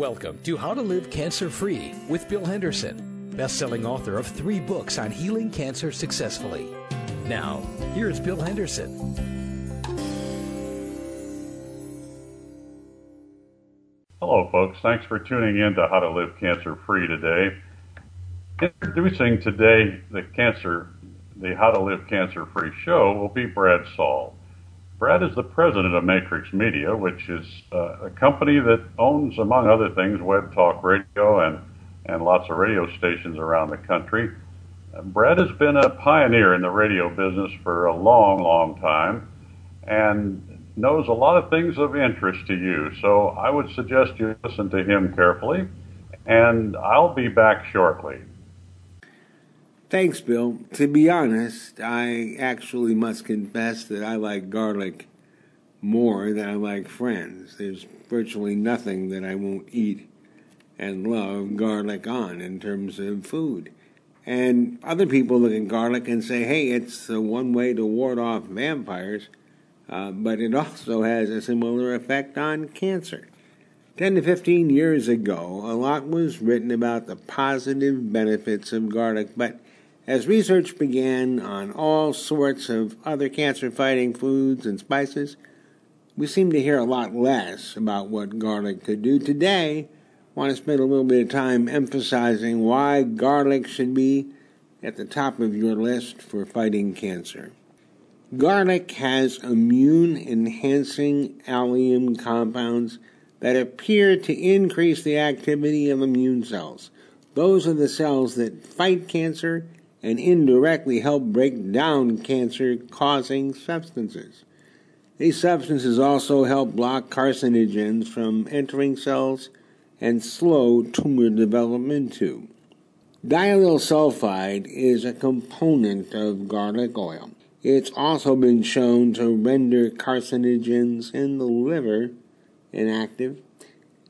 Welcome to How to Live Cancer Free with Bill Henderson, best-selling author of three books on healing cancer successfully. Now, here's Bill Henderson. Hello, folks. Thanks for tuning in to How to Live Cancer Free today. Introducing today the cancer, the How to Live Cancer Free show will be Brad Saul. Brad is the president of Matrix Media, which is uh, a company that owns, among other things, Web Talk Radio and, and lots of radio stations around the country. Brad has been a pioneer in the radio business for a long, long time and knows a lot of things of interest to you. So I would suggest you listen to him carefully, and I'll be back shortly. Thanks, Bill. To be honest, I actually must confess that I like garlic more than I like friends. There's virtually nothing that I won't eat and love garlic on in terms of food. And other people look at garlic and say, hey, it's the one way to ward off vampires, uh, but it also has a similar effect on cancer. 10 to 15 years ago, a lot was written about the positive benefits of garlic, but as research began on all sorts of other cancer fighting foods and spices, we seem to hear a lot less about what garlic could do. Today, I want to spend a little bit of time emphasizing why garlic should be at the top of your list for fighting cancer. Garlic has immune enhancing allium compounds that appear to increase the activity of immune cells. Those are the cells that fight cancer and indirectly help break down cancer causing substances. These substances also help block carcinogens from entering cells and slow tumor development too. Diallyl sulfide is a component of garlic oil. It's also been shown to render carcinogens in the liver inactive.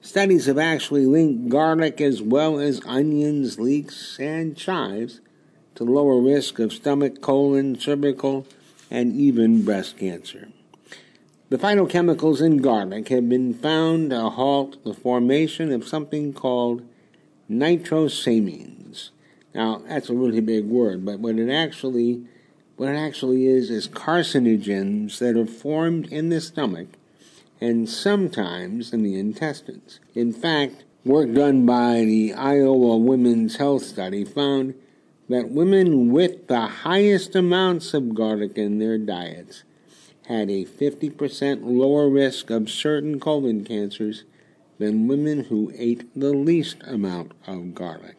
Studies have actually linked garlic as well as onions, leeks, and chives to lower risk of stomach, colon, cervical, and even breast cancer. The phytochemicals in garlic have been found to halt the formation of something called nitrosamines. Now, that's a really big word, but what it actually what it actually is is carcinogens that are formed in the stomach and sometimes in the intestines. In fact, work done by the Iowa Women's Health Study found that women with the highest amounts of garlic in their diets had a 50% lower risk of certain colon cancers than women who ate the least amount of garlic.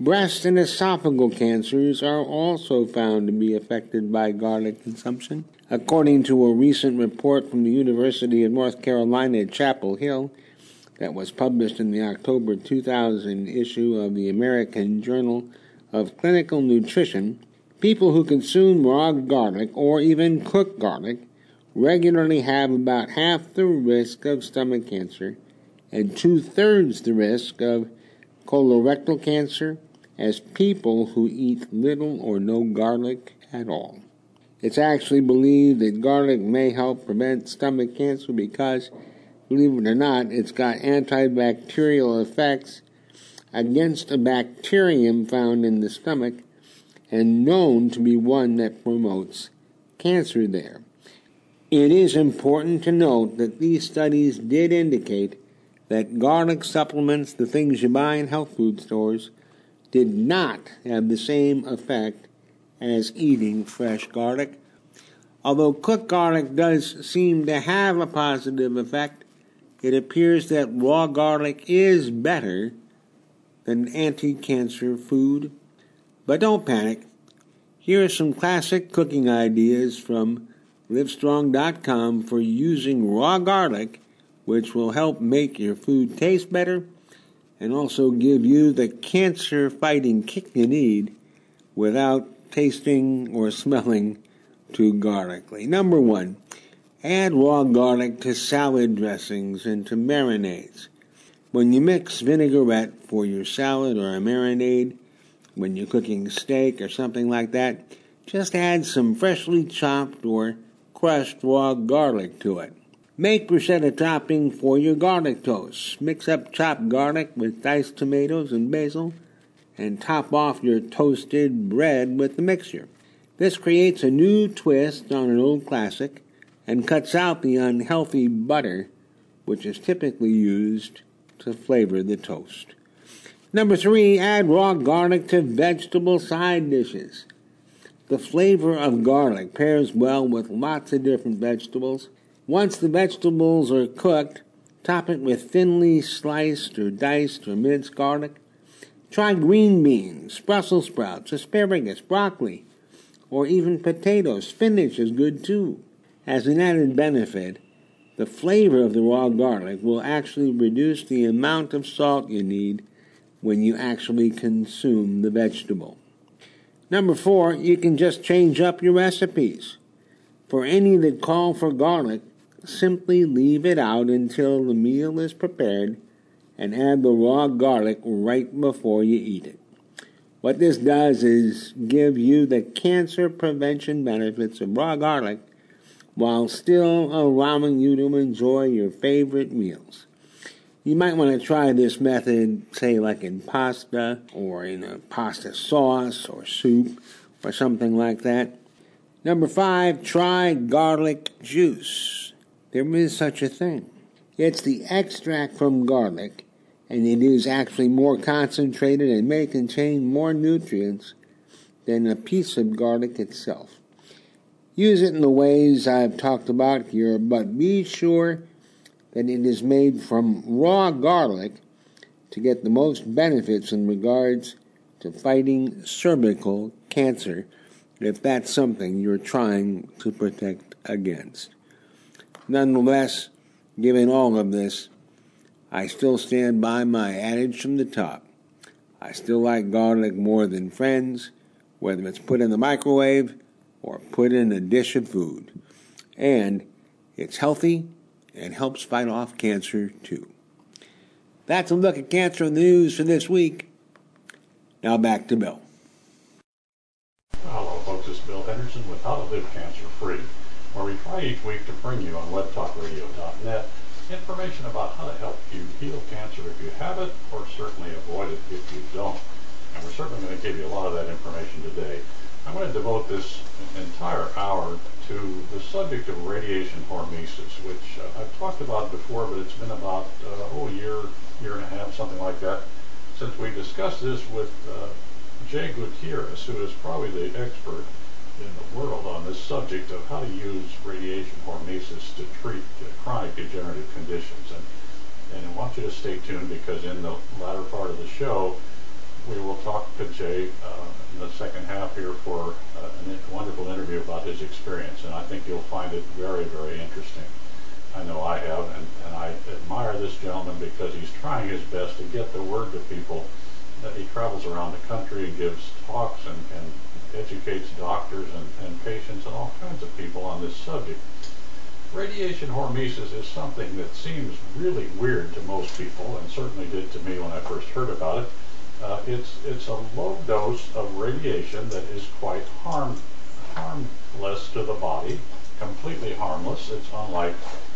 Breast and esophageal cancers are also found to be affected by garlic consumption. According to a recent report from the University of North Carolina at Chapel Hill that was published in the October 2000 issue of the American Journal of clinical nutrition, people who consume raw garlic or even cooked garlic regularly have about half the risk of stomach cancer and two thirds the risk of colorectal cancer as people who eat little or no garlic at all. It's actually believed that garlic may help prevent stomach cancer because, believe it or not, it's got antibacterial effects against a bacterium found in the stomach and known to be one that promotes cancer there. It is important to note that these studies did indicate that garlic supplements, the things you buy in health food stores, did not have the same effect as eating fresh garlic. Although cooked garlic does seem to have a positive effect, it appears that raw garlic is better than anti cancer food. But don't panic. Here are some classic cooking ideas from Livestrong.com for using raw garlic, which will help make your food taste better and also give you the cancer fighting kick you need without tasting or smelling too garlicky. Number one, add raw garlic to salad dressings and to marinades. When you mix vinaigrette for your salad or a marinade, when you're cooking steak or something like that, just add some freshly chopped or crushed raw garlic to it. Make bruschetta topping for your garlic toast. Mix up chopped garlic with diced tomatoes and basil and top off your toasted bread with the mixture. This creates a new twist on an old classic and cuts out the unhealthy butter which is typically used to flavor the toast. Number three, add raw garlic to vegetable side dishes. The flavor of garlic pairs well with lots of different vegetables. Once the vegetables are cooked, top it with thinly sliced or diced or minced garlic. Try green beans, Brussels sprouts, asparagus, broccoli, or even potatoes. Spinach is good too. As an added benefit, the flavor of the raw garlic will actually reduce the amount of salt you need when you actually consume the vegetable. Number four, you can just change up your recipes. For any that call for garlic, simply leave it out until the meal is prepared and add the raw garlic right before you eat it. What this does is give you the cancer prevention benefits of raw garlic while still allowing you to enjoy your favorite meals. You might want to try this method, say, like in pasta or in a pasta sauce or soup or something like that. Number five, try garlic juice. There is such a thing. It's the extract from garlic, and it is actually more concentrated and may contain more nutrients than a piece of garlic itself. Use it in the ways I've talked about here, but be sure that it is made from raw garlic to get the most benefits in regards to fighting cervical cancer if that's something you're trying to protect against. Nonetheless, given all of this, I still stand by my adage from the top. I still like garlic more than friends, whether it's put in the microwave or put in a dish of food. And it's healthy and helps fight off cancer too. That's a look at cancer in the news for this week. Now back to Bill. Hello, folks. It's Bill Henderson with How to Live Cancer Free, where we try each week to bring you on webtalkradio.net information about how to help you heal cancer if you have it, or certainly avoid it if you don't. And we're certainly going to give you a lot of that information today. I'm going to devote this entire hour to the subject of radiation hormesis, which uh, I've talked about before, but it's been about uh, oh, a year, year and a half, something like that, since we discussed this with uh, Jay Gutierrez, who is probably the expert in the world on this subject of how to use radiation hormesis to treat chronic degenerative conditions. And, and I want you to stay tuned because in the latter part of the show, we will talk to Jay uh, the second half here for uh, a wonderful interview about his experience, and I think you'll find it very, very interesting. I know I have, and, and I admire this gentleman because he's trying his best to get the word to people. That he travels around the country and gives talks and, and educates doctors and, and patients and all kinds of people on this subject. Radiation hormesis is something that seems really weird to most people, and certainly did to me when I first heard about it. Uh, it's, it's a low dose of radiation that is quite harm, harmless to the body, completely harmless. It's unlike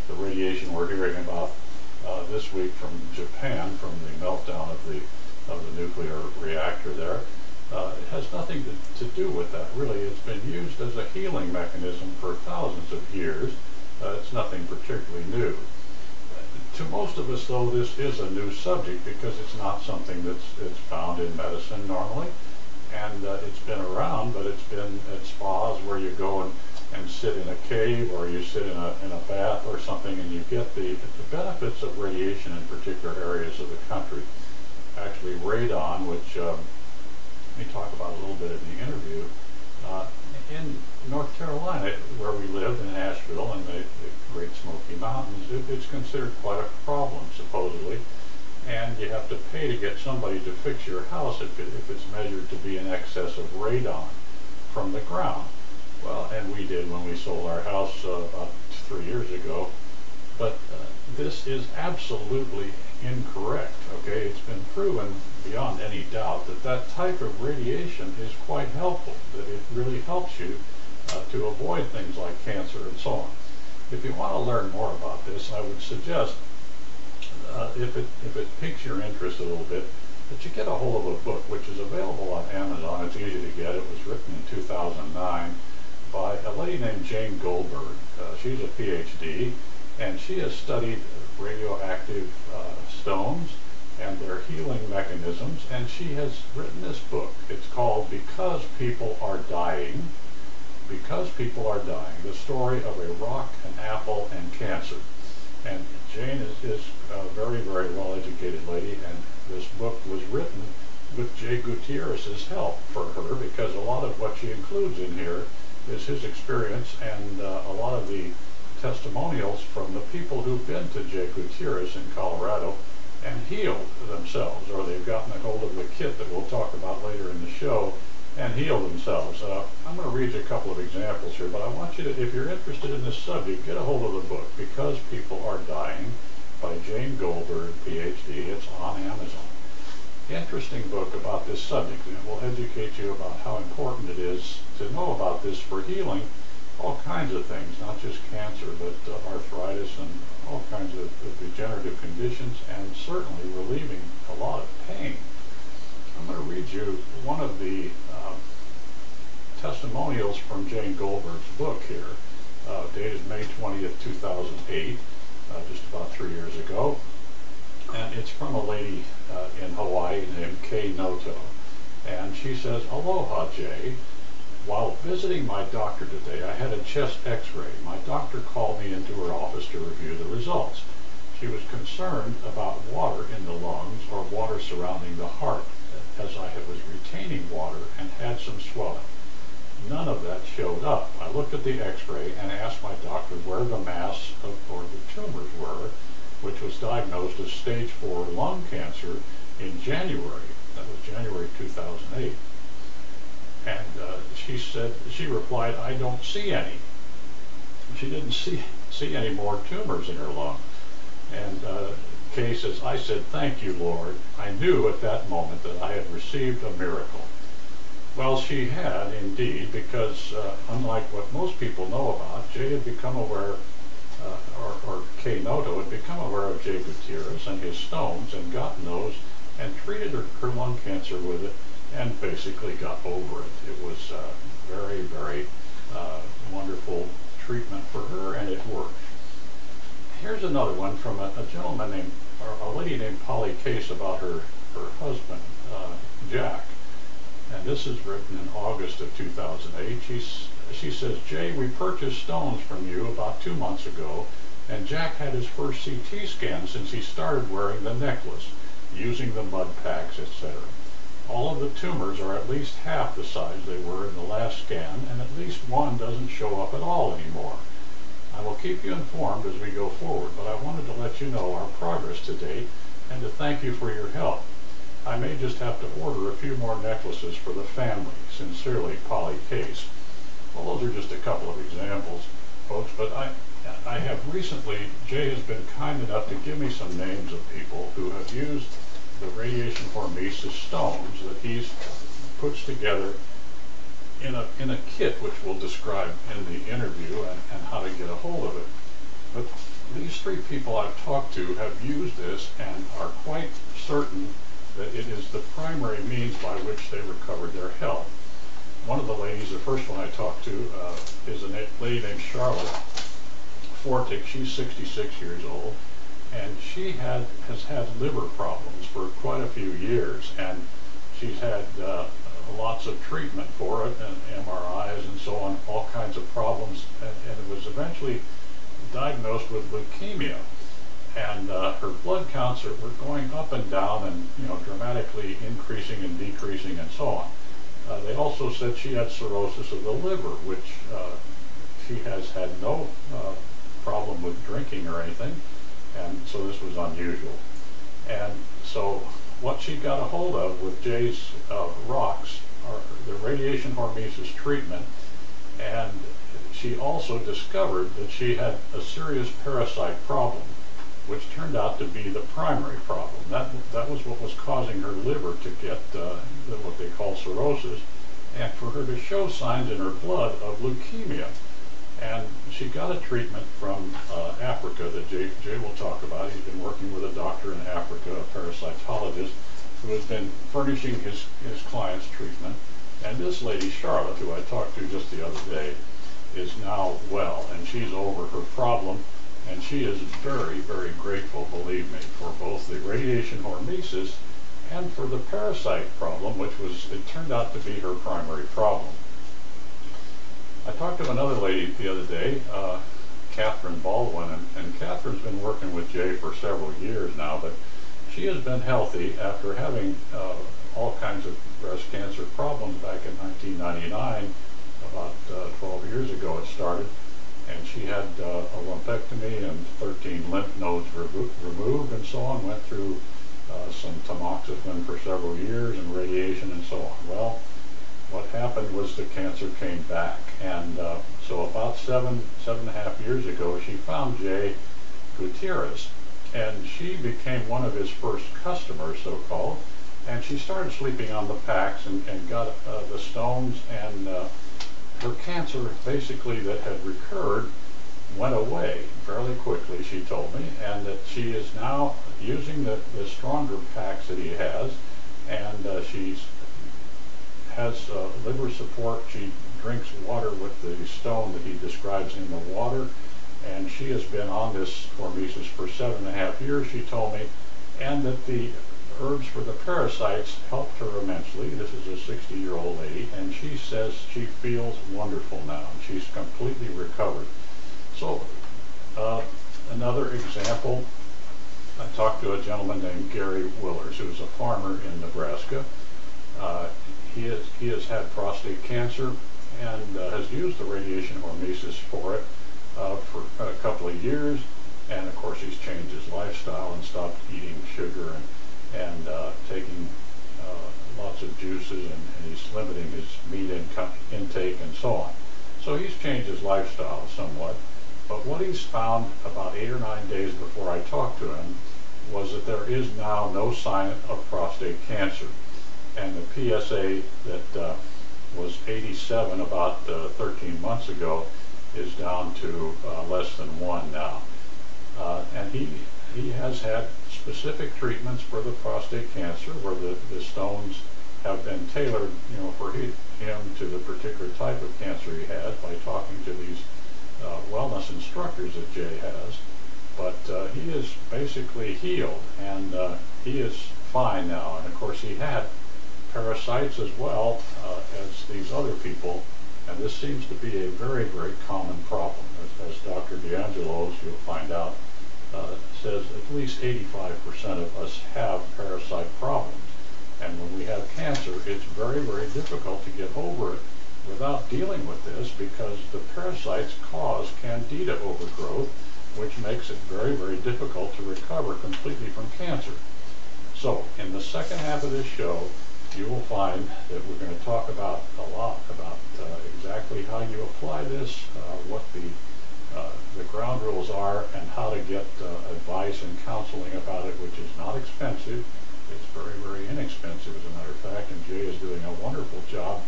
the radiation we're hearing about uh, this week from Japan, from the meltdown of the, of the nuclear reactor there. Uh, it has nothing to, to do with that, really. It's been used as a healing mechanism for thousands of years. Uh, it's nothing particularly new. To most of us, though, this is a new subject because it's not something that's it's found in medicine normally. And uh, it's been around, but it's been at spas where you go and, and sit in a cave or you sit in a, in a bath or something and you get the, the benefits of radiation in particular areas of the country. Actually, radon, which um, we talk about a little bit in the interview, uh, in North Carolina, where we live in Asheville and the, the Great Smoky Mountains, it, it's considered quite a problem, supposedly. And you have to pay to get somebody to fix your house if, it, if it's measured to be in excess of radon from the ground. Well, and we did when we sold our house uh, about three years ago. But uh, this is absolutely incorrect. Okay, it's been proven beyond any doubt that that type of radiation is quite helpful. That it really helps you uh, to avoid things like cancer and so on. If you want to learn more about this, I would suggest, uh, if, it, if it piques your interest a little bit, that you get a hold of a book, which is available on Amazon. It's easy to get. It was written in 2009 by a lady named Jane Goldberg. Uh, she's a PhD, and she has studied radioactive uh, stones and their healing mechanisms, and she has written this book. It's called Because People Are Dying. Because People Are Dying, the story of a rock, an apple, and cancer. And Jane is, is a very, very well-educated lady, and this book was written with Jay Gutierrez's help for her because a lot of what she includes in here is his experience and uh, a lot of the testimonials from the people who've been to Jay Gutierrez in Colorado and healed themselves, or they've gotten a hold of the kit that we'll talk about later in the show and heal themselves. Uh, I'm going to read you a couple of examples here, but I want you to, if you're interested in this subject, get a hold of the book, Because People Are Dying, by Jane Goldberg, PhD. It's on Amazon. Interesting book about this subject, and it will educate you about how important it is to know about this for healing all kinds of things, not just cancer, but uh, arthritis and all kinds of, of degenerative conditions, and certainly relieving a lot of pain. I'm going to read you one of the testimonials from Jane Goldberg's book here, uh, dated May 20th, 2008, uh, just about three years ago. And it's from a lady uh, in Hawaii named Kay Noto. And she says, Aloha, Jay. While visiting my doctor today, I had a chest x-ray. My doctor called me into her office to review the results. She was concerned about water in the lungs or water surrounding the heart, as I was retaining water and had some swelling. None of that showed up. I looked at the x-ray and asked my doctor where the mass of, or the tumors were, which was diagnosed as stage 4 lung cancer in January. That was January 2008. And uh, she said, she replied, I don't see any. She didn't see, see any more tumors in her lung. And uh, Kay says, I said, thank you, Lord. I knew at that moment that I had received a miracle. Well, she had indeed, because uh, unlike what most people know about, Jay had become aware, uh, or, or Kay Noto had become aware of Jay Gutierrez and his stones and gotten those and treated her, her lung cancer with it and basically got over it. It was uh, very, very uh, wonderful treatment for her, and it worked. Here's another one from a, a gentleman named, or a lady named Polly Case about her, her husband, uh, Jack. And this is written in August of 2008. She's, she says, Jay, we purchased stones from you about two months ago, and Jack had his first CT scan since he started wearing the necklace, using the mud packs, etc all of the tumors are at least half the size they were in the last scan, and at least one doesn't show up at all anymore. I will keep you informed as we go forward, but I wanted to let you know our progress to date and to thank you for your help. I may just have to order a few more necklaces for the family. Sincerely, Polly Case. Well, those are just a couple of examples, folks, but I, I have recently, Jay has been kind enough to give me some names of people who have used the radiation hormesis stones that he puts together in a, in a kit which we'll describe in the interview and, and how to get a hold of it. But these three people I've talked to have used this and are quite certain it is the primary means by which they recovered their health. One of the ladies, the first one I talked to, uh, is a lady named Charlotte Fortick. She's 66 years old and she had has had liver problems for quite a few years, and she's had uh, lots of treatment for it, and MRIs and so on, all kinds of problems, and, and it was eventually diagnosed with leukemia. And uh, her blood counts are, were going up and down, and you know, dramatically increasing and decreasing, and so on. Uh, they also said she had cirrhosis of the liver, which uh, she has had no uh, problem with drinking or anything and so this was unusual. And so what she got a hold of with Jay's uh, rocks are the radiation hormesis treatment, and she also discovered that she had a serious parasite problem, which turned out to be the primary problem. That, that was what was causing her liver to get uh, what they call cirrhosis, and for her to show signs in her blood of leukemia. And she got a treatment from uh, Africa that Jay, Jay will talk about. He's been working with a doctor in Africa, a parasitologist, who has been furnishing his, his clients treatment. And this lady, Charlotte, who I talked to just the other day, is now well, and she's over her problem, and she is very, very grateful, believe me, for both the radiation hormesis and for the parasite problem, which was, it turned out to be her primary problem. I talked to another lady the other day, uh, Catherine Baldwin, and, and Catherine's been working with Jay for several years now, but she has been healthy after having uh, all kinds of breast cancer problems back in 1999 about uh, 12 years ago it started, and she had uh, a lumpectomy and 13 lymph nodes removed and so on, went through uh, some tamoxifen for several years and radiation and so on. Well, what happened was the cancer came back, and uh, so about seven, seven and a half years ago, she found Jay Gutierrez, and she became one of his first customers, so-called, and she started sleeping on the packs and, and got uh, the stones and uh, her cancer basically that had recurred went away fairly quickly, she told me, and that she is now using the, the stronger packs that he has, and uh, she's has uh, liver support. She drinks water with the stone that he describes in the water, and she has been on this hormesis for seven and a half years, she told me, and that the herbs for the parasites helped her immensely. This is a 60-year-old lady, and she says she feels wonderful now. She's completely recovered. So, uh, another example, I talked to a gentleman named Gary Willers, who's a farmer in Nebraska. Uh, he, has, he has had prostate cancer and uh, has used the radiation hormesis for it uh, for a couple of years. And of course, he's changed his lifestyle and stopped eating sugar and and uh, taking uh, lots of juices and, and, he's limiting his meat in intake and so on. So he's changed his lifestyle somewhat. But what he's found about eight or nine days before I talked to him was that there is now no sign of prostate cancer. And the PSA that uh, was 87 about uh, 13 months ago is down to uh, less than one now. Uh, and he he has had specific treatments for the prostate cancer where the, the stones have been tailored, you know, for he, him to the particular type of cancer he has by talking to these uh, wellness instructors that Jay has. But uh, he is basically healed and uh, he is fine now. And of course he had parasites as well uh, as these other people. And this seems to be a very, very common problem. As, as Dr. D'Angelo's, you'll find out, uh, says at least 85% of us have parasite problems. And when we have cancer, it's very, very difficult to get over it without dealing with this because the parasites cause candida overgrowth, which makes it very, very difficult to recover completely from cancer. So, in the second half of this show, you will find that we're going to talk about a lot about uh, exactly how you apply this, uh, what the the ground rules are and how to get uh, advice and counseling about it, which is not expensive. It's very, very inexpensive, as a matter of fact, and Jay is doing a wonderful job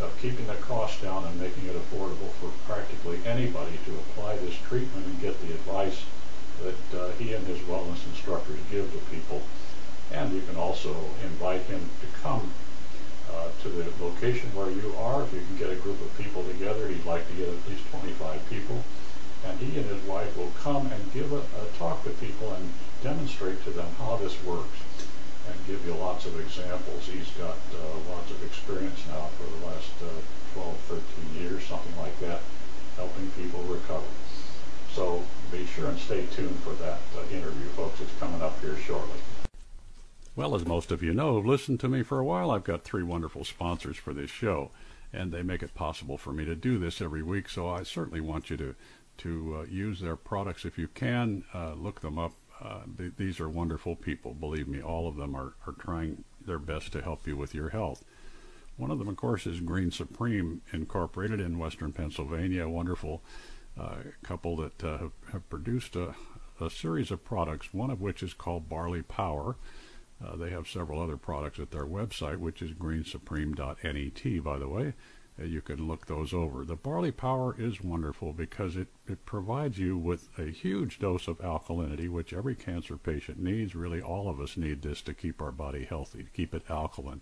of keeping the cost down and making it affordable for practically anybody to apply this treatment and get the advice that uh, he and his wellness instructors give to people. And you can also invite him to come uh, to the location where you are. If you can get a group of people together, he'd like to get at least 25 people and he and his wife will come and give a, a talk to people and demonstrate to them how this works and give you lots of examples. He's got uh, lots of experience now for the last uh, 12, 13 years, something like that, helping people recover. So be sure and stay tuned for that uh, interview, folks. It's coming up here shortly. Well, as most of you know, have listened to me for a while, I've got three wonderful sponsors for this show, and they make it possible for me to do this every week. So I certainly want you to to uh, use their products if you can. Uh, look them up. Uh, th- these are wonderful people. Believe me, all of them are, are trying their best to help you with your health. One of them, of course, is Green Supreme Incorporated in Western Pennsylvania, a wonderful uh, couple that uh, have, have, produced a, a, series of products, one of which is called Barley Power. Uh, they have several other products at their website, which is greensupreme.net, by the way Uh, you can look those over. The barley power is wonderful because it, it provides you with a huge dose of alkalinity, which every cancer patient needs. Really, all of us need this to keep our body healthy, to keep it alkaline.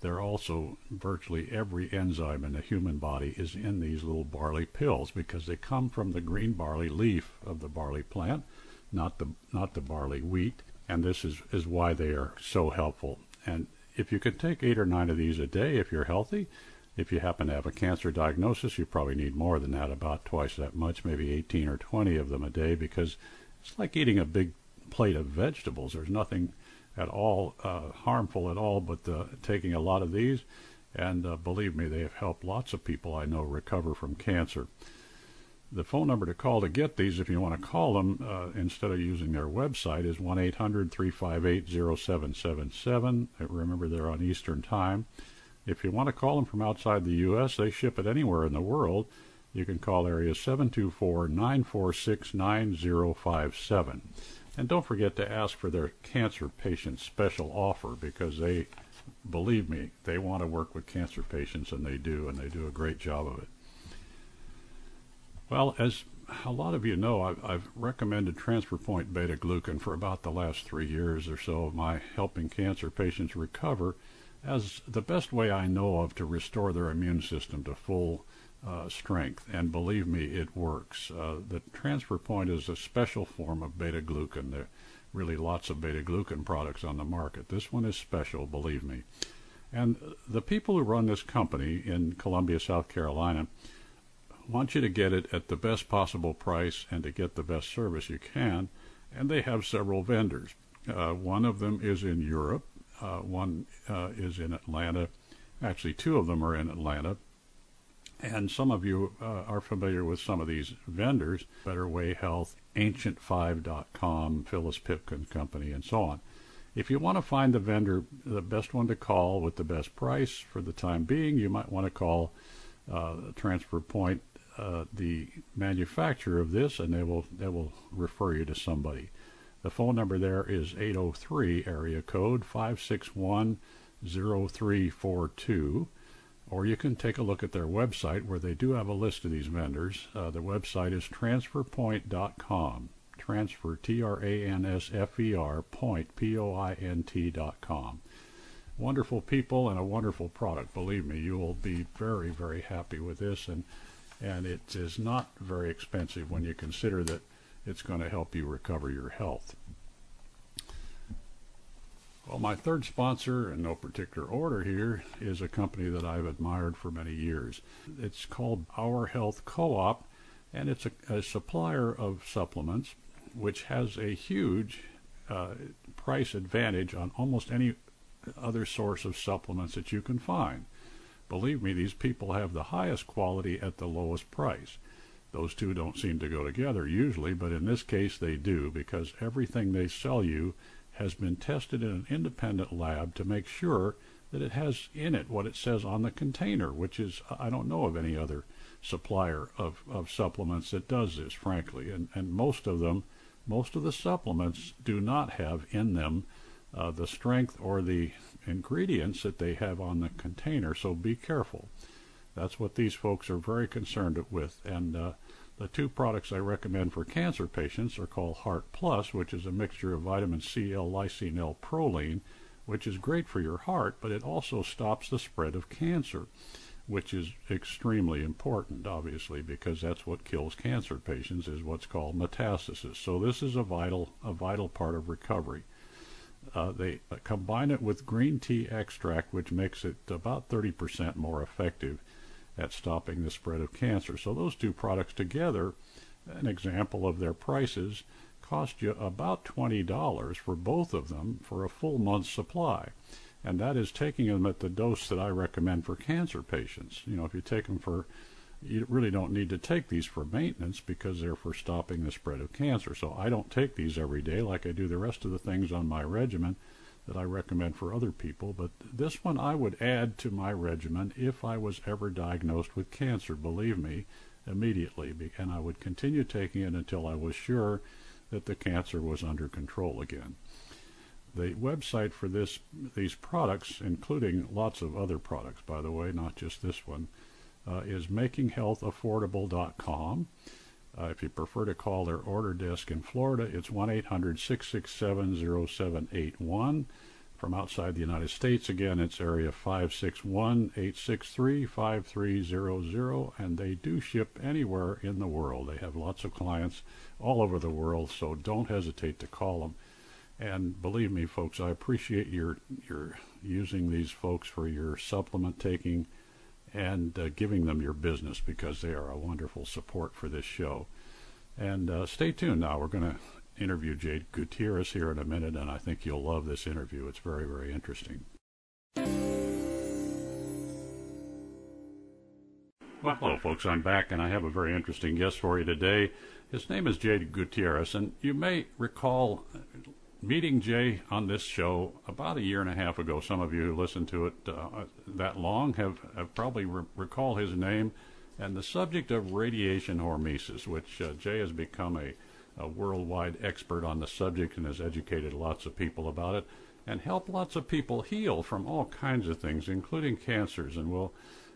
There are also virtually every enzyme in the human body is in these little barley pills because they come from the green barley leaf of the barley plant, not the not the barley wheat. And this is, is why they are so helpful. And if you can take eight or nine of these a day, if you're healthy, if you happen to have a cancer diagnosis, you probably need more than that, about twice that much, maybe 18 or 20 of them a day, because it's like eating a big plate of vegetables. There's nothing at all uh, harmful at all, but uh, taking a lot of these, and uh, believe me, they have helped lots of people I know recover from cancer. The phone number to call to get these, if you want to call them uh, instead of using their website, is 1 800 358 0777. Remember, they're on Eastern Time. If you want to call them from outside the U.S., they ship it anywhere in the world. You can call area 724 946 9057. And don't forget to ask for their cancer patient special offer because they, believe me, they want to work with cancer patients and they do, and they do a great job of it. Well, as a lot of you know, I've, I've, recommended transfer point beta glucan for about the last three years or so of my helping cancer patients recover as the best way I know of to restore their immune system to full uh, strength. And believe me, it works. Uh, the transfer point is a special form of beta glucan. There are really lots of beta glucan products on the market. This one is special, believe me. And the people who run this company in Columbia, South Carolina, want you to get it at the best possible price and to get the best service you can. And they have several vendors. Uh, one of them is in Europe. Uh, one uh, is in Atlanta. Actually, two of them are in Atlanta. And some of you uh, are familiar with some of these vendors Better Way Health, Ancient5.com, Phyllis Pipkin Company, and so on. If you want to find the vendor, the best one to call with the best price for the time being, you might want to call uh, Transfer Point, uh, the manufacturer of this, and they will they will refer you to somebody. The phone number there is 803 area code 561 0342. Or you can take a look at their website where they do have a list of these vendors. Uh, the website is transferpoint.com. Transfer, T R A N S F E R, point, P O I N T.com. Wonderful people and a wonderful product. Believe me, you will be very, very happy with this. And, and it is not very expensive when you consider that it's going to help you recover your health. Well, my third sponsor, in no particular order here, is a company that I've admired for many years. It's called Our Health Co op, and it's a, a supplier of supplements which has a huge uh, price advantage on almost any other source of supplements that you can find. Believe me, these people have the highest quality at the lowest price. Those two don't seem to go together usually, but in this case they do because everything they sell you has been tested in an independent lab to make sure that it has in it what it says on the container, which is, I don't know of any other supplier of, of supplements that does this, frankly. And, and most of them, most of the supplements do not have in them uh, the strength or the ingredients that they have on the container, so be careful. That's what these folks are very concerned with. And uh, the two products I recommend for cancer patients are called Heart Plus, which is a mixture of vitamin C, L-lysine, L-proline, which is great for your heart, but it also stops the spread of cancer, which is extremely important, obviously, because that's what kills cancer patients is what's called metastasis. So this is a vital, a vital part of recovery. Uh, they uh, combine it with green tea extract, which makes it about 30% more effective at stopping the spread of cancer. So those two products together, an example of their prices, cost you about $20 for both of them for a full month's supply. And that is taking them at the dose that I recommend for cancer patients. You know, if you take them for, you really don't need to take these for maintenance because they're for stopping the spread of cancer. So I don't take these every day like I do the rest of the things on my regimen that I recommend for other people, but this one I would add to my regimen if I was ever diagnosed with cancer, believe me, immediately, and I would continue taking it until I was sure that the cancer was under control again. the website for this these products, including lots of other products, by the way, not just this one, uh, is makinghealthaffordable.com. Uh, if you prefer to call their order desk in Florida, it's 1 800 667 0781. From outside the United States, again, it's area 561 863 5300, and they do ship anywhere in the world. They have lots of clients all over the world, so don't hesitate to call them. And believe me, folks, I appreciate your your using these folks for your supplement taking and uh, giving them your business because they are a wonderful support for this show. And uh, stay tuned now. We're going to interview Jay Gutierrez here in a minute, and I think you'll love this interview. It's very, very interesting. Well, hello, folks. I'm back, and I have a very interesting guest for you today. His name is Jay Gutierrez, and you may recall meeting Jay on this show about a year and a half ago. Some of you who listened to it uh, that long have, have probably re- recall his name and the subject of radiation hormesis, which uh, Jay has become a, a worldwide expert on the subject and has educated lots of people about it and helped lots of people heal from all kinds of things, including cancers. And we'll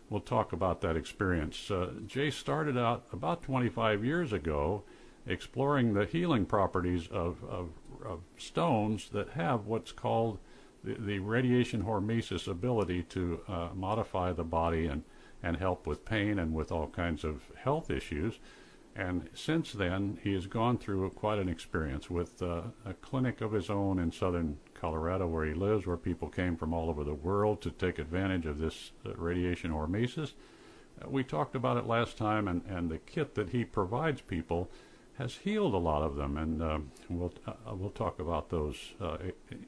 we'll talk about that experience. Uh, Jay started out about 25 years ago exploring the healing properties of, of, of stones that have what's called the, the radiation hormesis ability to uh, modify the body and and help with pain and with all kinds of health issues. And since then, he has gone through quite an experience with uh, a clinic of his own in southern Colorado, where he lives, where people came from all over the world to take advantage of this uh, radiation hormesis. Uh, we talked about it last time, and, and the kit that he provides people has healed a lot of them, and uh, we'll uh, we'll talk about those uh,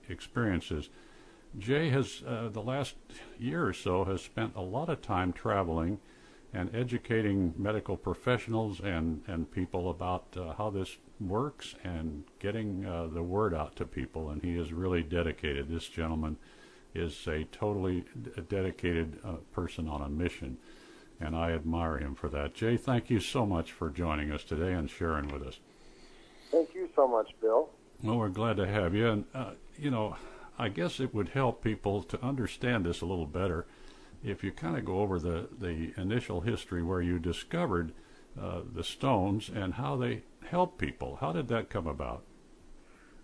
experiences. Jay has, uh, the last year or so, has spent a lot of time traveling and educating medical professionals and, and people about uh, how this works and getting uh, the word out to people. And he is really dedicated. This gentleman is a totally d- dedicated person on a mission. And I admire him for that. Jay, thank you so much for joining us today and sharing with us. Thank you so much, Bill. Well, we're glad to have you. And, uh, you know, I guess it would help people to understand this a little better if you kind of go over the, the initial history where you discovered uh, the stones and how they help people. How did that come about?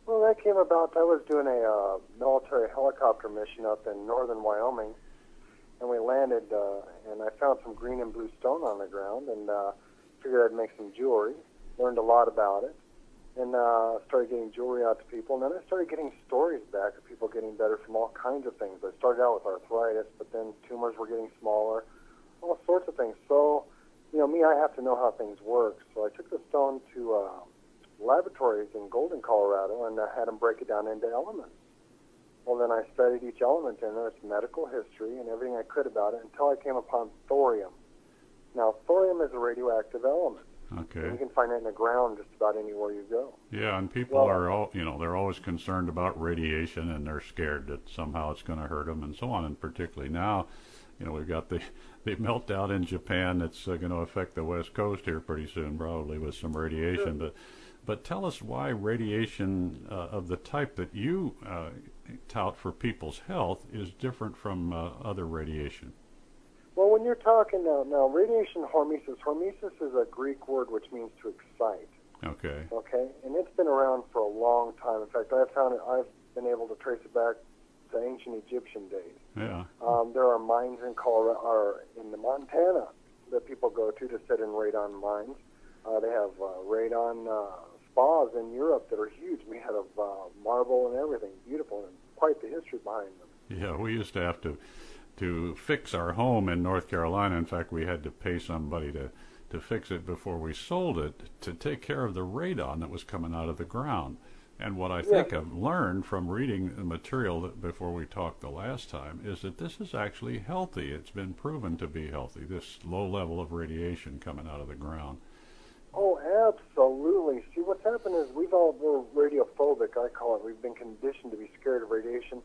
Well, that came about. I was doing a uh, military helicopter mission up in northern Wyoming, and we landed, uh, and I found some green and blue stone on the ground, and uh, figured I'd make some jewelry. Learned a lot about it, and uh, started getting jewelry out to people. And then I started getting stories back of people getting better from all kinds of things. I started out with arthritis, but then tumors were getting smaller, all sorts of things. So, you know, me, I have to know how things work. So I took the stone to uh, laboratories in Golden, Colorado, and I had them break it down into elements. Well, then I studied each element in its medical history, and everything I could about it until I came upon thorium. Now, thorium is a radioactive element. Okay. And you can find it in the ground just about anywhere you go. Yeah, and people well, are all you know they're always concerned about radiation and they're scared that somehow it's going to hurt them and so on. And particularly now, you know, we've got the the meltdown in Japan that's uh, going to affect the West Coast here pretty soon, probably with some radiation. Sure. But but tell us why radiation uh, of the type that you uh, tout for people's health is different from uh, other radiation. Well, when you're talking now, now radiation hormesis, hormesis is a Greek word which means to excite. Okay. Okay, and it's been around for a long time. In fact, I've found it. I've been able to trace it back to ancient Egyptian days. Yeah. Um, there are mines in Colorado, or in the Montana, that people go to to sit in radon mines. Uh, they have uh, radon uh, spas in Europe that are huge, made out of uh, marble and everything, beautiful, and quite the history behind them. Yeah, we used to have to to fix our home in North Carolina. In fact, we had to pay somebody to to fix it before we sold it to take care of the radon that was coming out of the ground. And what I think I've learned from reading the material that before we talked the last time is that this is actually healthy. It's been proven to be healthy. This low level of radiation coming out of the ground. Oh, absolutely. See, what's happened is we've all we're radiophobic. I call it. We've been conditioned to be scared of radiation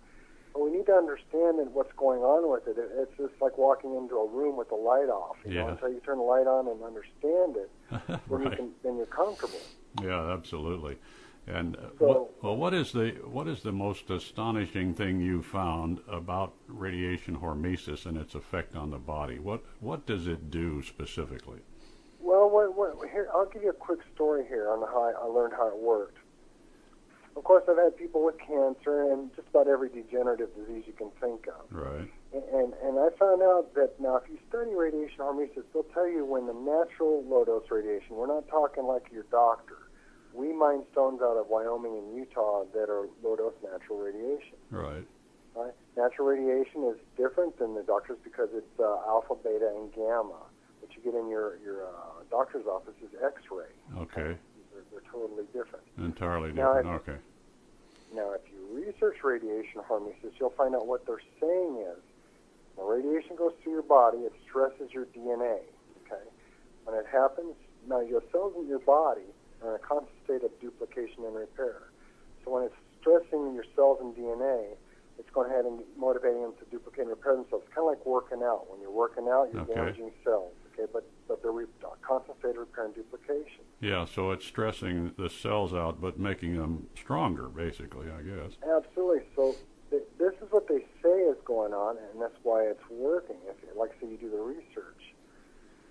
But we need to understand what's going on with it. It's just like walking into a room with the light off. You yeah. know, until you turn the light on and understand it, then right. you can then you're comfortable. Yeah, absolutely. And uh, So- what, well, what is the what is the most astonishing thing you found about radiation hormesis and its effect on the body? What what does it do specifically? Well, what, what, here I'll give you a quick story here on how I, I learned how it worked. Of course, I've had people with cancer and just about every degenerative disease you can think of. Right. And, and I found out that now, if you study radiation hormesis, they'll tell you when the natural low dose radiation, we're not talking like your doctor. We mine stones out of Wyoming and Utah that are low dose natural radiation. Right. Right? Natural radiation is different than the doctor's because it's uh, alpha, beta, and gamma. Get in your, your uh, doctor's office is X ray. Okay. They're, they're totally different. Entirely Now, different. I- Okay. Now, if you research radiation hormesis, you'll find out what they're saying is when radiation goes through your body, it stresses your DNA. Okay, when it happens, now your cells in your body are in a constant state of duplication and repair. So when it's stressing your cells and DNA, it's going ahead and motivating them to duplicate and repair themselves. It's kind of like working out. When you're working out, you're Okay. damaging cells. Okay, but but they're re- constant state of repair and duplication. Yeah. So it's stressing the cells out, but making them stronger, basically. I guess. Absolutely. So th- this is what they say is going on, and that's why it's working. If, you- like, say, you do the research.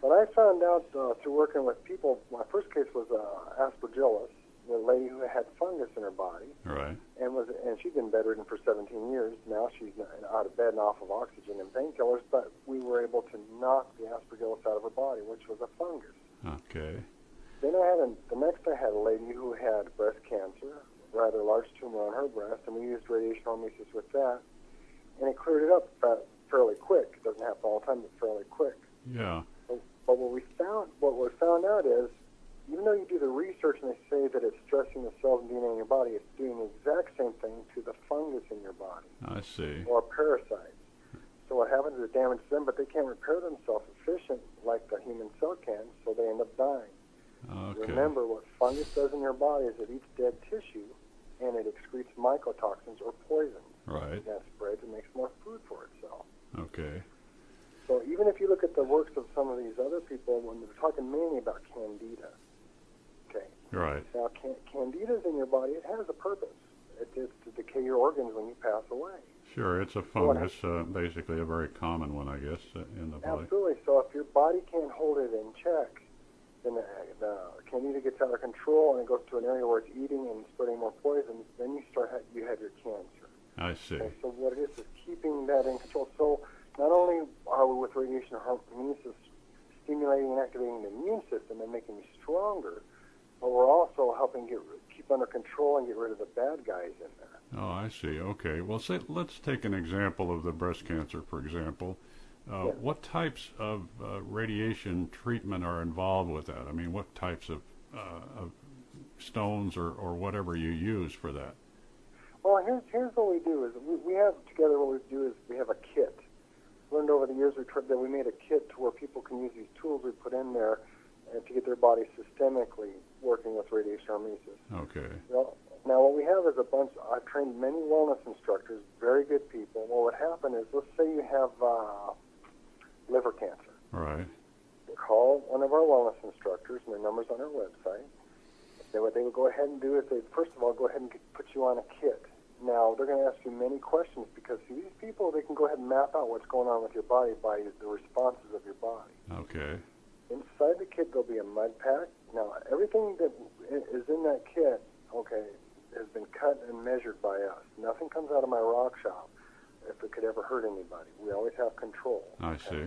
But I found out uh, through working with people. My first case was uh, aspergillus, the lady who had fungus in her body, Right. and was and she'd been bedridden for 17 years. Now she's out of bed and off of oxygen and painkillers. But we were able to knock the aspergillus out of her body, which was a fungus. Okay. Then I had a, the next I had a lady who had breast cancer, rather large tumor on her breast, and we used radiation hormesis with that, and it cleared it up fairly quick. It doesn't happen all the time, but fairly quick. Yeah. But, but what we found, what we found out is, even though you do the research and they say that it's stressing the cells and DNA in your body, it's doing the exact same thing to the fungus in your body I see. or parasites. So what happens is it damages them, but they can't repair themselves efficient like the human cell can, so they end up dying. Okay. Remember, what fungus does in your body is it eats dead tissue and it excretes mycotoxins or poisons. Right. That spreads and makes more food for itself. Okay. So even if you look at the works of some of these other people, when they're talking mainly about candida, Right. now can, candida's in your body, it has a purpose. It is to decay your organs when you pass away. Sure. It's a fungus, uh, basically a very common one, I guess, uh, in the body. Absolutely. So if your body can't hold it in check, then the, the candida gets out of control and it goes to an area where it's eating and spreading more poisons. Then you start ha- you have your cancer. I see. Okay, so what it is is keeping that in control. So not only are we with radiation hormesis stimulating and activating the immune system and making you stronger, but we're also helping get keep under control and get rid of the bad guys in there. Oh, I see. Okay. Well, say, let's take an example of the breast cancer, for example. Uh, Yeah. What types of uh, radiation treatment are involved with that? I mean, what types of, uh, of stones or, or whatever you use for that? Well, here's here's what we do is we, we have together what we do is we have a kit. Learned over the years we tried that we made a kit to where people can use these tools we put in there uh, to get their body systemically working with radiation hormesis. Okay. Well, now what we have is a bunch. I've trained many wellness instructors, very good people. Well, What would happen is, let's say you have uh, liver cancer. Right. Call one of our wellness instructors, and their number's on our website. They, what they would go ahead and do is they first of all go ahead and get, put you on a kit. Now they're going to ask you many questions because see, these people they can go ahead and map out what's going on with your body by the responses of your body. Okay. Inside the kit, there'll be a mud pack. Now, everything that is in that kit, okay, has been cut and measured by us. Nothing comes out of my rock shop if it could ever hurt anybody. We always have control. I okay? see.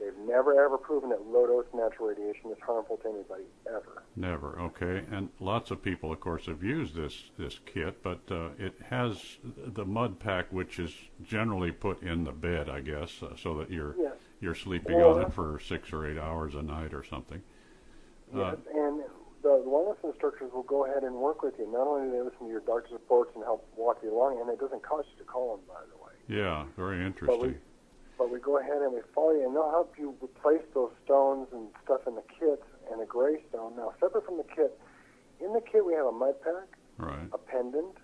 They've never ever proven that low dose natural radiation is harmful to anybody ever. Never. Okay. And lots of people, of course, have used this this kit, but uh, it has the mud pack, which is generally put in the bed, I guess, uh, so that you're Yes. you're sleeping on it for six or eight hours a night or something. Uh, Yes, and the, the wellness instructors will go ahead and work with you. Not only do they listen to your doctor's reports and help walk you along, and it doesn't cost you to call them, by the way. Yeah, very But interesting. we, but we go ahead and we follow you, and they'll help you replace those stones and stuff in the kit and a gray stone. Now, separate from the kit, in the kit we have a mud pack, Right. a pendant,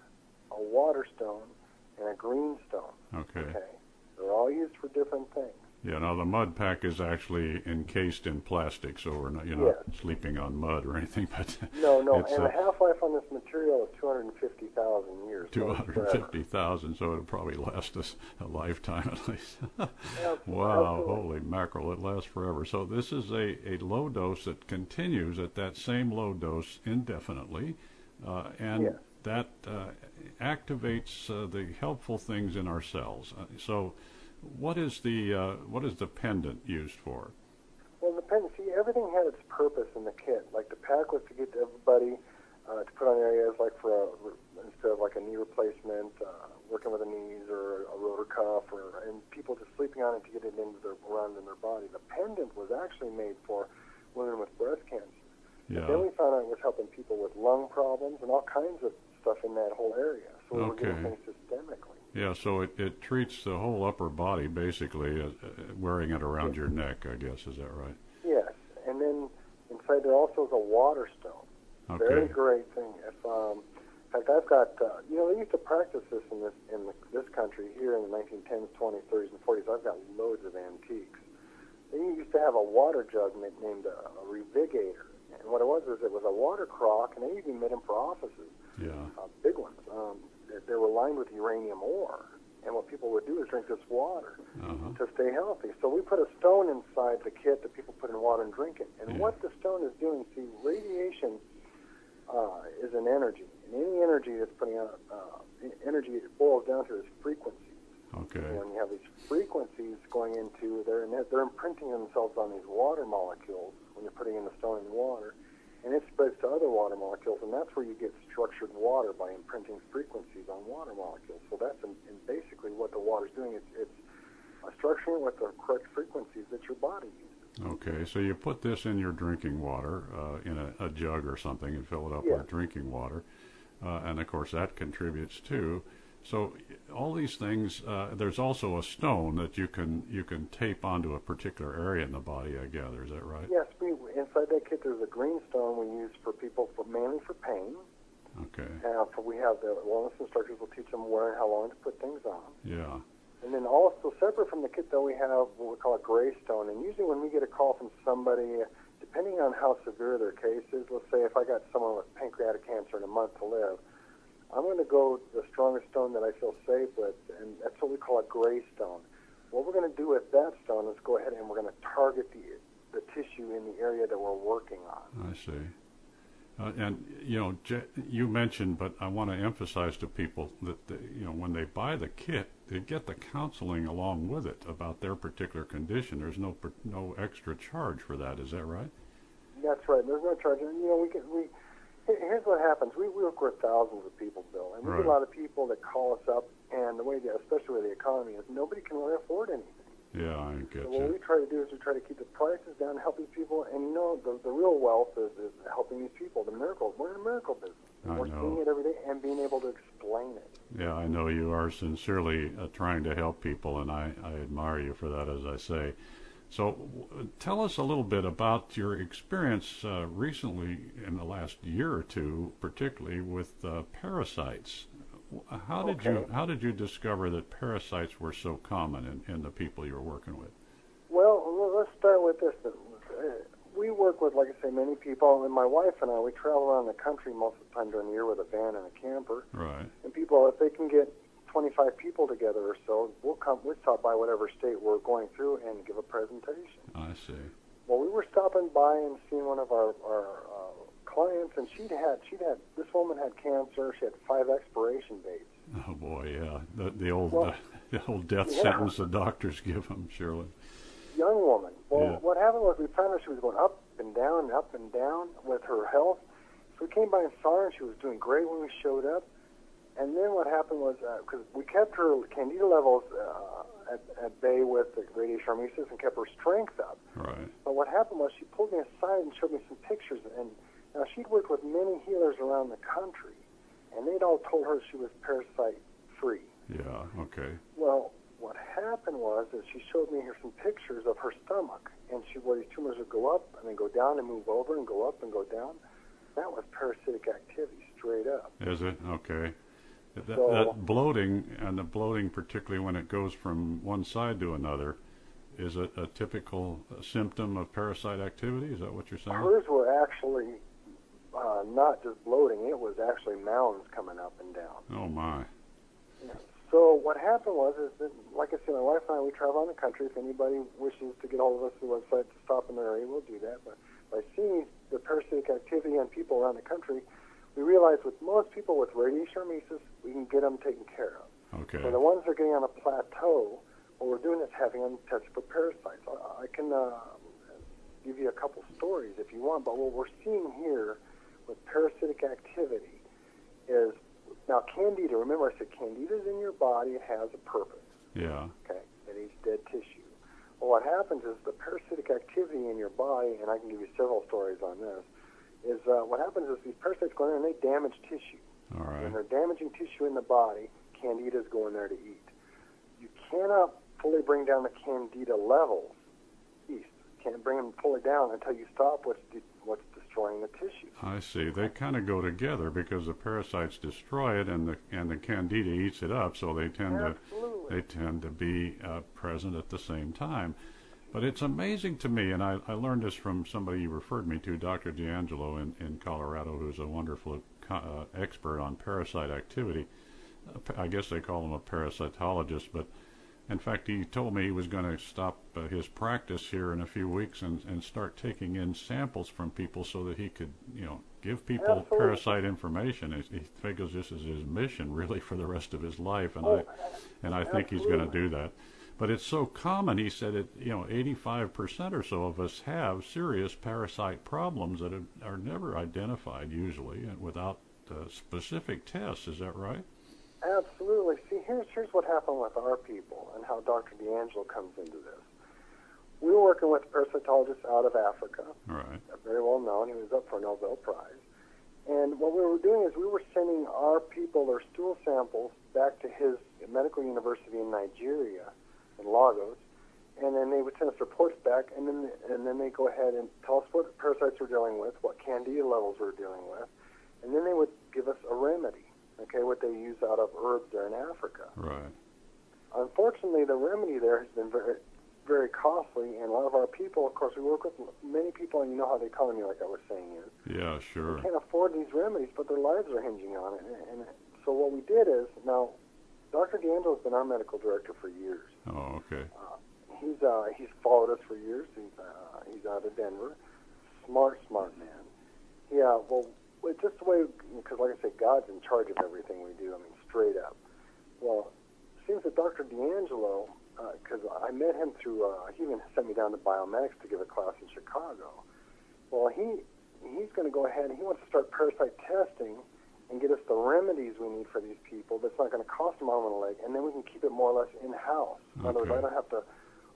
a water stone, and a green stone. Okay. Okay, they're all used for different things. Yeah, now the mud pack is actually encased in plastic, so we're not, you're not Yes. sleeping on mud or anything. But No, no, and uh, the half life on this material is 250,000 years. so two it's hundred forever. fifty thousand, so it'll probably last us a lifetime at least. Wow, absolutely. holy mackerel! It lasts forever. So this is a, a low dose that continues at that same low dose indefinitely, uh, and that uh, activates uh, the helpful things in our cells. Uh, so, what is the uh, what is the pendant used for? Well, the pendant. see, everything had its purpose in the kit. Like the pack was to get to everybody uh, to put on areas like for a, instead of like a knee replacement, uh, working with the knees or a rotor cuff, or and people just sleeping on it to get it into their around in their body. The pendant was actually made for women with breast cancer. But then we found out it was helping people with lung problems and all kinds of stuff in that whole area. So we were Okay. getting things systemically. Yeah, so it, it treats the whole upper body basically, uh, uh, wearing it around your neck. I guess is that right? Yes, and then inside there also is a water stone. Okay. Very great thing. If um, in fact, I've got uh, you know they used to practice this in this in the, this country here in the 1910s, 20s, 30s, and 40s. I've got loads of antiques. They used to have a water jug na- named a, a revigator, and what it was is it was a water crock, and they even made them for offices, Yeah. uh, big ones. Um, they, were lined with uranium ore, and what people would do is drink this water Uh-huh. to stay healthy. So we put a stone inside the kit that people put in water and drink it. And Yeah. what the stone is doing, see, radiation uh, is an energy, and any energy that's putting out uh, energy it boils down to is frequencies. Okay. And when you have these frequencies going into, they're they're imprinting themselves on these water molecules when you're putting in the stone in the water, and it spreads to other water molecules, and that's where you get structured water by imprinting frequencies on water molecules. So that's in, in basically what the water's doing. It's it's structuring with the correct frequencies that your body uses. Okay, so you put this in your drinking water, uh, in a, a jug or something, and fill it up Yeah. with drinking water, uh, and of course that contributes too. So all these things. Uh, there's also a stone that you can you can tape onto a particular area in the body. I gather is that right? Yes, we inside that kit there's a green stone we use for people for mainly for pain. Okay. Uh, for we have the wellness instructors will teach them where and how long to put things on. Yeah. And then also separate from the kit, though, we have what we call a gray stone. And usually, when we get a call from somebody, depending on how severe their case is, let's say if I got someone with pancreatic cancer and a month to live, I'm going to go the strongest stone that I feel safe with, and that's what we call a gray stone. What we're going to do with that stone is go ahead and we're going to target the the tissue in the area that we're working on. I see. Uh, and you know, Je- you mentioned, but I want to emphasize to people that the, you know when they buy the kit, they get the counseling along with it about their particular condition. There's no per- no extra charge for that. Is that right? That's right. There's no charge. And, you know, we can we. Here- Here's what happens. We, we work with thousands of people, Bill, and we Right. get a lot of people that call us up. And the way, the, especially with the economy, is nobody can really afford anything. Yeah, I get So what we try to do is we try to keep the prices down, help these people. And you know, the, the real wealth is, is helping these people. The miracles. We're in a miracle business. I we're know. seeing it every day and being able to explain it. Yeah, I know you are sincerely uh, trying to help people, and I, I admire you for that, as I say. So, w- tell us a little bit about your experience uh, recently in the last year or two, particularly with uh, parasites. How did you how did you discover that parasites were so common in, in the people you were working with? Well, let's start with this. We work with, like I say, many people, and my wife and I, we travel around the country most of the time during the year with a van and a camper. Right. And people, if they can get 25 people together or so, we'll come, we'll stop by whatever state we're going through and give a presentation. I see. Well, we were stopping by and seeing one of our, our uh, clients, and she'd had, she'd had, this woman had cancer. She had five expiration dates. Oh boy, yeah. The the old Well, uh, the old death yeah. sentence the doctors give them, surely. young woman. Well, Yeah. what happened was we found her she was going up and down, up and down with her health. So we came by and saw her, and she was doing great when we showed up. And then what happened was because we kept her candida levels uh, at, at bay with the radiation hormesis and kept her strength up. Right. But what happened was she pulled me aside and showed me some pictures. And now she'd worked with many healers around the country, and they'd all told her she was parasite free. Yeah. Okay. Well, what happened was that she showed me here some pictures of her stomach, and she where these tumors would go up and then go down and move over and go up and go down. That was parasitic activity straight up. Is it okay? That, So- that bloating and the bloating, particularly when it goes from one side to another, is it a typical symptom of parasite activity? Is that what you're saying? Hers were actually uh, not just bloating; it was actually mounds coming up and down. Oh my! So what happened was, is that, like I said, my wife and I we travel around the country. If anybody wishes to get hold of us through the website to stop in their area, we'll do that. But by seeing the parasitic activity on people around the country, we realized with most people with radiation hormesis, we can get them taken care of. Okay. For the ones that are getting on a plateau, what we're doing is having them tested for parasites. I, I can uh, give you a couple stories if you want, but what we're seeing here with parasitic activity is now candida. Remember, I said candida's in your body. It has a purpose. Yeah. Okay. It eats dead tissue. Well, what happens is the parasitic activity in your body, and I can give you several stories on this. Is uh, what happens is these parasites go in and they damage tissue. All right. When they're damaging tissue in the body, candidas go in there to eat. You cannot fully bring down the candida levels east. Can't bring them fully down until you stop what's de- what's destroying the tissue. I see. They kind of go together because the parasites destroy it, and the and the candida eats it up. So they tend to they tend to be uh, present at the same time. But it's amazing to me, and I, I learned this from somebody you referred me to, Dr. D'Angelo in, in Colorado, who's a wonderful uh, expert on parasite activity. I guess they call him a parasitologist, but in fact, he told me he was going to stop uh, his practice here in a few weeks and, and start taking in samples from people so that he could, you know, give people Absolutely. parasite information. He, he figures this is his mission, really, for the rest of his life, and Oh, I and I think he's going to do that. But it's so common. He said it. You know, 85% or so of us have serious parasite problems that are, never identified usually, and without uh, specific tests. Is that right? Absolutely. See, here's here's what happened with our people and how Dr. D'Angelo comes into this. We were working with a parasitologist out of Africa, right. very well known. He was up for a Nobel Prize. And what we were doing is we were sending our people their stool samples back to his medical university in Nigeria, in Lagos, and then they would send us reports back, and then and then they go ahead and tell us what parasites we're dealing with, what candida levels we're dealing with, and then they would give us a remedy. Okay, what they use out of herbs there in Africa. Right. Unfortunately, the remedy there has been very, very costly, and a lot of our people, of course, we work with many people, and you know how the economy, like I was saying, is. Yeah. Sure. They can't afford these remedies, but their lives are hinging on it. And, and so what we did is, now, Dr. D'Angelo has been our medical director for years. Oh, okay. He's uh, he's followed us for years. He's uh, he's out of Denver. Smart, smart man. Yeah. Well, it's just the way because, like I said, God's in charge of everything we do. I mean, straight up. Well, it seems that Dr. D'Angelo, because I met him through, uh, he even sent me down to Biomedics to give a class in Chicago. Well, he he's going to go ahead and he wants to start parasite testing and get us the remedies we need for these people. That's not going to cost them arm and a leg, and then we can keep it more or less in house. In other words, I don't have to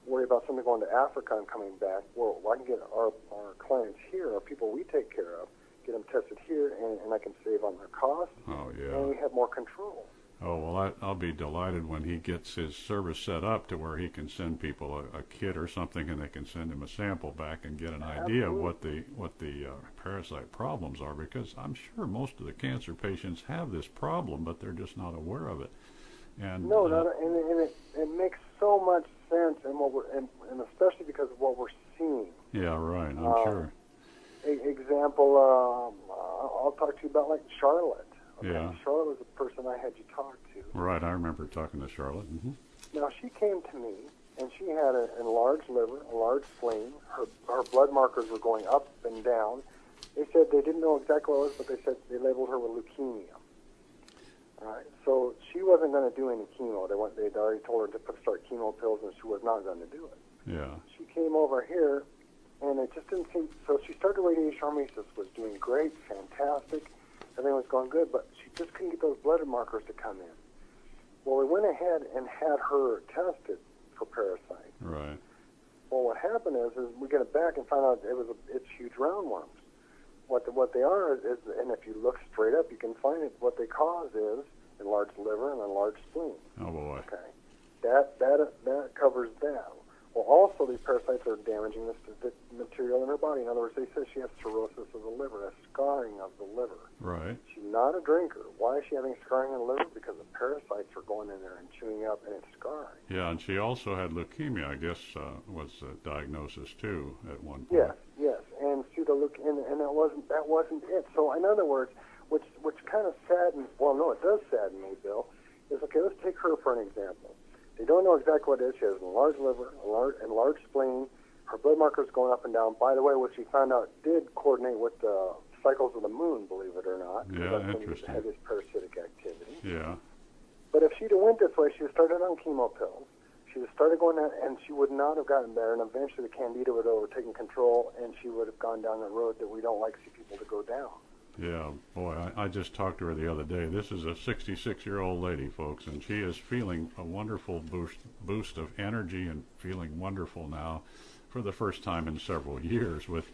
worry about somebody going to Africa and coming back. Well, I can get our our clients here, our people we take care of, get them tested here, and, and I can save on their costs, Oh, yeah. and we have more control. Oh, well, I, I'll be delighted when he gets his service set up to where he can send people a, a kit or something, and they can send him a sample back and get an idea of what the what the uh, parasite problems are. Because I'm sure most of the cancer patients have this problem, but they're just not aware of it. And No, uh, no, and, and it, it makes so much sense, and what we're, and, and especially because of what we're seeing. yeah, right. I'm Uh, sure. E- example, um, uh, I'll talk to you about like Charlotte. Okay? Yeah. Charlotte was the person I had you talk to. Right. I remember talking to Charlotte. hmm Now she came to me, and she had a, an enlarged liver, a large spleen. Her her blood markers were going up and down. They said they didn't know exactly what it was, but they said they labeled her with leukemia. All right, so she wasn't going to do any chemo. They went. They'd already told her to put, start chemo pills, and she was not going to do it. Yeah. She came over here, and it just didn't seem. So she started radiation hormesis, was doing great, fantastic, everything was going good, but she just couldn't get those blood markers to come in. Well, we went ahead and had her tested for parasites. Right. Well, what happened is, is we get it back and find out it was a, it's huge roundworms. What the, what they are is, is, and if you look straight up, you can find it. What they cause is enlarged liver and enlarged spleen. Oh boy. Okay, that that that covers that. Well, also these parasites are damaging this material in her body. In other words, they say she has cirrhosis of the liver, a scarring of the liver. Right. She's not a drinker. Why is she having scarring in the liver? Because the parasites are going in there and chewing up, and it's scarring. Yeah, and she also had leukemia. I guess uh, was a diagnosis too at one point. Yes, yes, and look, and, and that wasn't that wasn't it. So in other words, which which kind of saddens. Well, no, it does sadden me, Bill. Is okay. Let's take her for an example. They don't know exactly what it is. She has a large liver, a large, and spleen. Her blood markers going up and down. By the way, what she found out did coordinate with the cycles of the moon, believe it or not. Yeah, That's interesting. Have this parasitic activity. Yeah. But if she'd have went this way, she would have started on chemo pills. She would have started going that, and she would not have gotten better. And eventually, the candida would have overtaken control, and she would have gone down the road that we don't like to see people to go down. Yeah, boy, I, I just talked to her the other day. This is a 66 year old lady, folks, and she is feeling a wonderful boost boost of energy and feeling wonderful now for the first time in several years with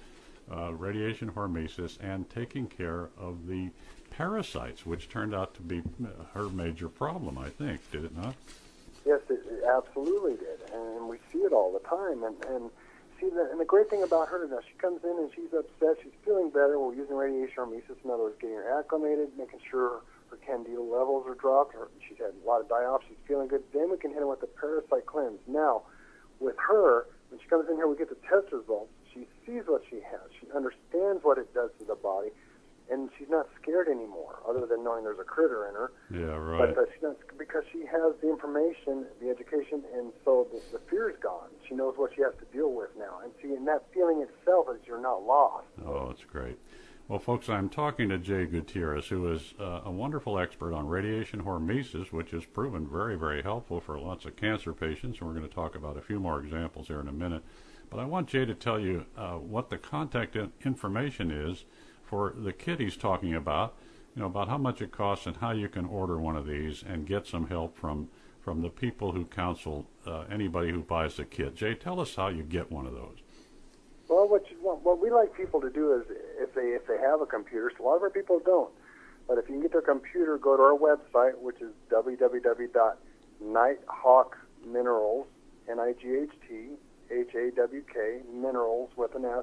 uh, radiation hormesis and taking care of the parasites, which turned out to be uh, her major problem, I think, did it not? Yes, it, absolutely did, and we see it all the time. And and that, and the great thing about her now, she comes in and she's upset. She's feeling better. We're using radiation hormesis, in other words, getting her acclimated, making sure her candida levels are dropped. Her, she's had a lot of die-off. She's feeling good. Then we can hit her with the parasite cleanse. Now, with her, when she comes in here, we get the test results. She sees what she has. She understands what it does to the body, and she's not scared anymore, other than knowing there's a critter in her. Yeah, right. But uh, she's not because she has the information, the education, and so the, the fear's gone. She knows what she has to deal with now, and see, and that feeling itself is you're not lost. Oh, that's great. Well, folks, I'm talking to Jay Gutierrez, who is uh, a wonderful expert on radiation hormesis, which has proven very, very helpful for lots of cancer patients. And we're going to talk about a few more examples here in a minute. But I want Jay to tell you uh, what the contact information is for the kit he's talking about, you know, about how much it costs and how you can order one of these and get some help from, from the people who counsel uh, anybody who buys the kit. Jay, tell us how you get one of those. Well, what you, what, what we like people to do is if they if they have a computer, so a lot of our people don't. But if you can get their computer, go to our website, which is www.nighthawk.minerals, N-I-G-H-T, H-A-W-K, minerals with an S,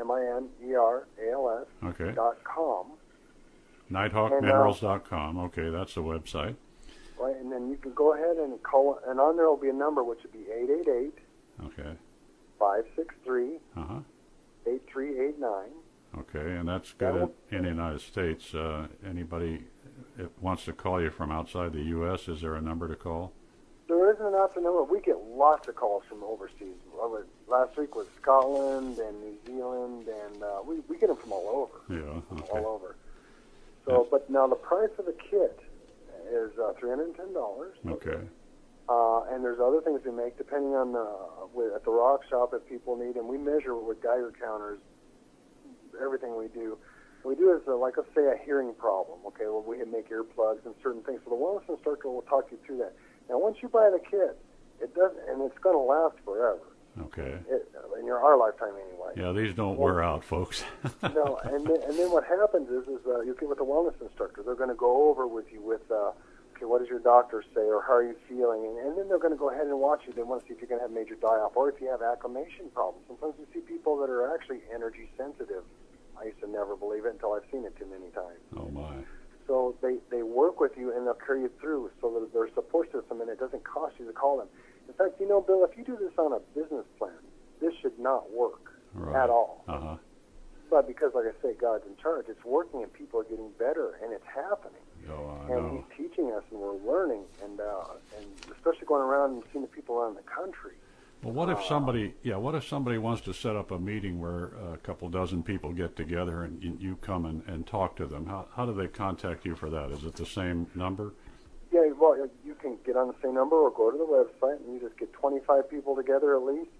M-I-N-E-R-A-L-S, Okay. dot com. NighthawkMinerals.com. Okay, that's the website. Right, and then you can go ahead and call, and on there will be a number which would be 888 Okay. 563 Uh huh. 8389. Okay, and that's good That'll- in the United States. Uh, anybody wants to call you from outside the U.S., is there a number to call? There isn't an option number. We get lots of calls from overseas. Last week was Scotland and New Zealand, and uh, we, we get them from all over. Yeah. Okay. All over. So, but now the price of the kit is uh, $310. Okay. Uh, and there's other things we make depending on the with, at the rock shop if people need, and we measure with Geiger counters everything we do. What we do is uh, like let's say a hearing problem. Okay, well we can make earplugs and certain things. So the wellness instructor will talk you through that. Now once you buy the kit, it does, and it's going to last forever. Okay. It, in your our lifetime anyway. Yeah, these don't wear out, folks. no, and then, and then what happens is is uh, you get with the wellness instructor. They're going to go over with you with uh, okay, what does your doctor say, or how are you feeling, and, and then they're going to go ahead and watch you. They want to see if you're going to have major die-off, or if you have acclimation problems. Sometimes you see people that are actually energy sensitive. I used to never believe it until I've seen it too many times. oh my. So they they work with you and they'll carry you through, so that there's a support system, and it doesn't cost you to call them. In fact, you know, Bill, if you do this on a business plan, this should not work Right. at all. Uh huh. But because, like I say, God's in charge, it's working and people are getting better and it's happening. Oh, I And know. He's teaching us and we're learning, and uh, and especially going around and seeing the people around the country. Well, what if somebody, yeah, what if somebody wants to set up a meeting where a couple dozen people get together and you, you come and, and talk to them? How, how do they contact you for that? Is it the same number? Yeah, well, you can get on the same number or go to the website and you just get 25 people together at least.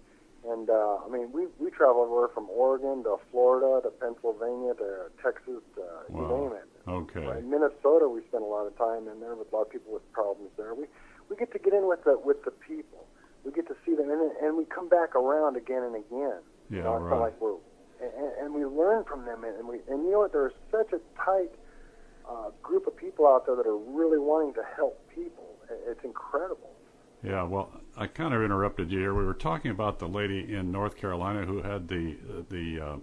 And uh, I mean, we we travel everywhere from Oregon to Florida to Pennsylvania to Texas, to, you Wow. name it. Okay. In Minnesota, we spend a lot of time in there with a lot of people with problems there. We we get to get in with the with the people. We get to see them, and and we come back around again and again. Yeah, you know, right. not like we're and, and we learn from them, and we and you know what? There's such a tight uh, group of people out there that are really wanting to help people. It's incredible. Yeah, well, I kind of interrupted you here. We were talking about the lady in North Carolina who had the the uh,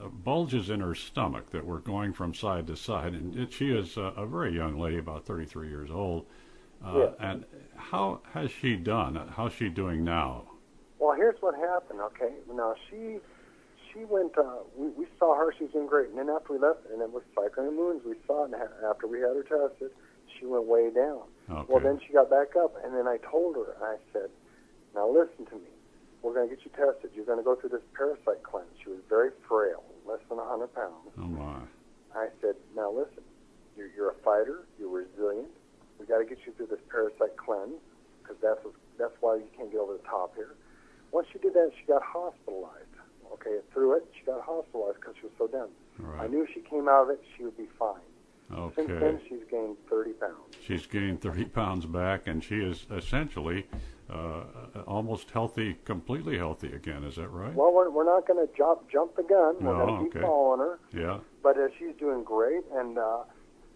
uh, bulges in her stomach that were going from side to side, and it, she is a, a very young lady, about 33 years old. Uh, Yeah. And how has she done? How's she doing now? Well, here's what happened. Okay, now she she went. Uh, we we saw her. She was doing great, and then after we left, and it was cycling the moons. We saw it, and after we had her tested, she went way down. Okay. Well, then she got back up, and then I told her, I said, "Now listen to me. We're going to get you tested. You're going to go through this parasite cleanse." She was very frail, less than a 100 pounds. oh my. I said, "Now listen. You're, you're a fighter. You're resilient. We got to get you through this parasite cleanse because that's that's why you can't get over the top here." Once she did that, she got hospitalized. Okay, through it, she got hospitalized because she was so down. All I knew if she came out of it, she would be fine. Okay. Since then, she's gained 30 pounds. She's gained 30 pounds back, and she is essentially uh, almost healthy, completely healthy again. Is that right? Well, we're, we're not going to jump jump the gun. We're No, going to keep okay. following her. Yeah. But uh, she's doing great, and uh,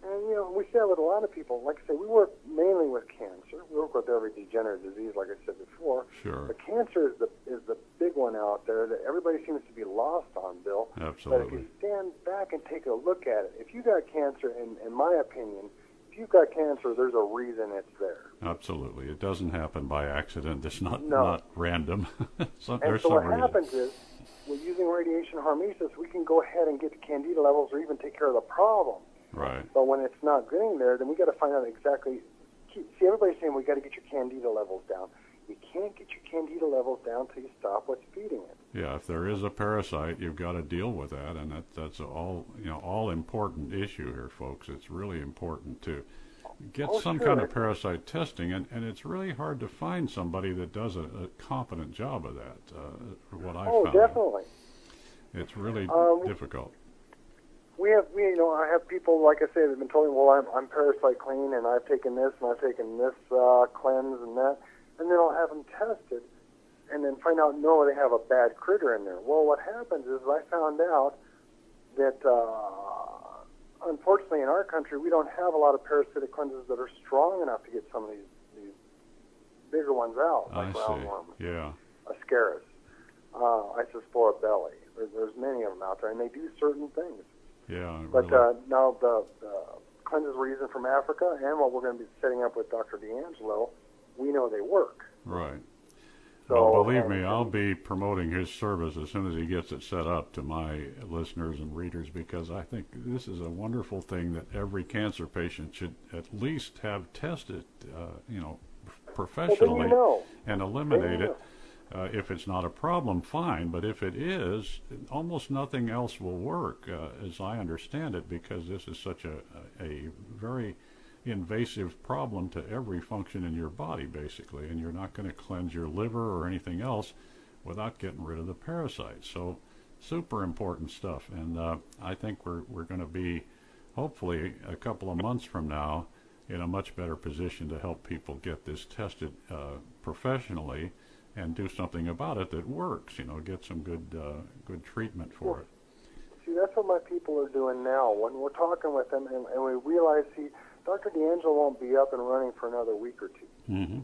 and you know we see that with a lot of people. Like I say, we work mainly with cancer. We work with every degenerative disease, like I said before. Sure. But cancer is the is the big one out there that everybody seems to be lost on, Bill. Absolutely. But if you stand back and take a look at it, if you got cancer, in in my opinion, if you've got cancer, there's a reason it's there. Absolutely. It doesn't happen by accident. It's not No. not random. so, And there's so some what reason. happens is, with using radiation hormesis, we can go ahead and get the candida levels or even take care of the problem. Right. But when it's not getting there, then we got to find out exactly. See, everybody's saying we got to get your candida levels down. You can't get your candida levels down till you stop what's feeding it. Yeah. If there is a parasite, you've got to deal with that, and that that's all you know, all important issue here, folks. It's really important to get Oh, some sure. kind of parasite testing, and, and it's really hard to find somebody that does a, a competent job of that. Uh, what I oh, found, definitely. it's really Um, difficult. We have, we, you know, I have people like I say, they've been telling me, well, I'm, I'm parasite clean, and I've taken this, and I've taken this uh, cleanse and that, and then I'll have them tested, and then find out no, they have a bad critter in there. Well, what happens is I found out that uh, unfortunately in our country we don't have a lot of parasitic cleanses that are strong enough to get some of these these bigger ones out, like see. roundworm, Yeah. ascaris, uh, Isospora. There's, there's many of them out there, and they do certain things. Yeah. But really. uh, now the, the cleanses we're using from Africa and what we're going to be setting up with Dr. D'Angelo, we know they work. right. So well, believe and- me, I'll be promoting his service as soon as he gets it set up to my listeners and readers because I think this is a wonderful thing that every cancer patient should at least have tested, uh, you know, professionally then you know. and eliminate it. Uh, if it's not a problem, fine. But if it is, almost nothing else will work, uh, as I understand it, because this is such a, a very invasive problem to every function in your body, basically. And you're not going to cleanse your liver or anything else without getting rid of the parasites. So, super important stuff. And uh, I think we're we're going to be, hopefully, a couple of months from now, in a much better position to help people get this tested uh, professionally and do something about it that works. You know, get some good uh, good treatment for it. See, that's what my people are doing now. When we're talking with them and, and we realize, see, Dr. D'Angelo won't be up and running for another week or two. Mm-hmm.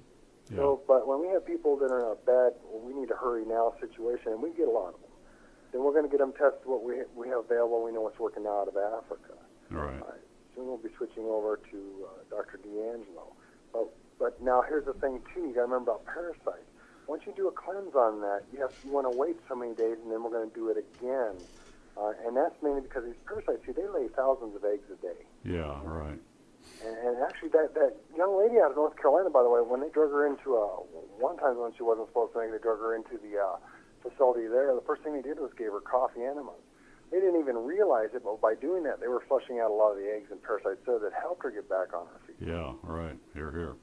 Yeah. So, but when we have people that are in a bad, well, we need to hurry now situation, and we get a lot of them, then we're going to get them tested what we we have available. We know what's working out of Africa. All right. Uh, soon we'll be switching over to uh, Dr. D'Angelo. But but now here's the thing too. You got to remember about parasites. Once you do a cleanse on that, you have you want to wait so many days, and then we're going to do it again. Uh, and that's mainly because these parasites, see, they lay thousands of eggs a day. Yeah. Right. And, and actually, that that young lady out of North Carolina, by the way, when they drug her into a one time when she wasn't supposed to make, they drug her into the uh, facility there. The first thing they did was gave her coffee enemas. They didn't even realize it, but by doing that, they were flushing out a lot of the eggs and parasites so that helped her get back on her feet. Yeah. Right. Here. Here.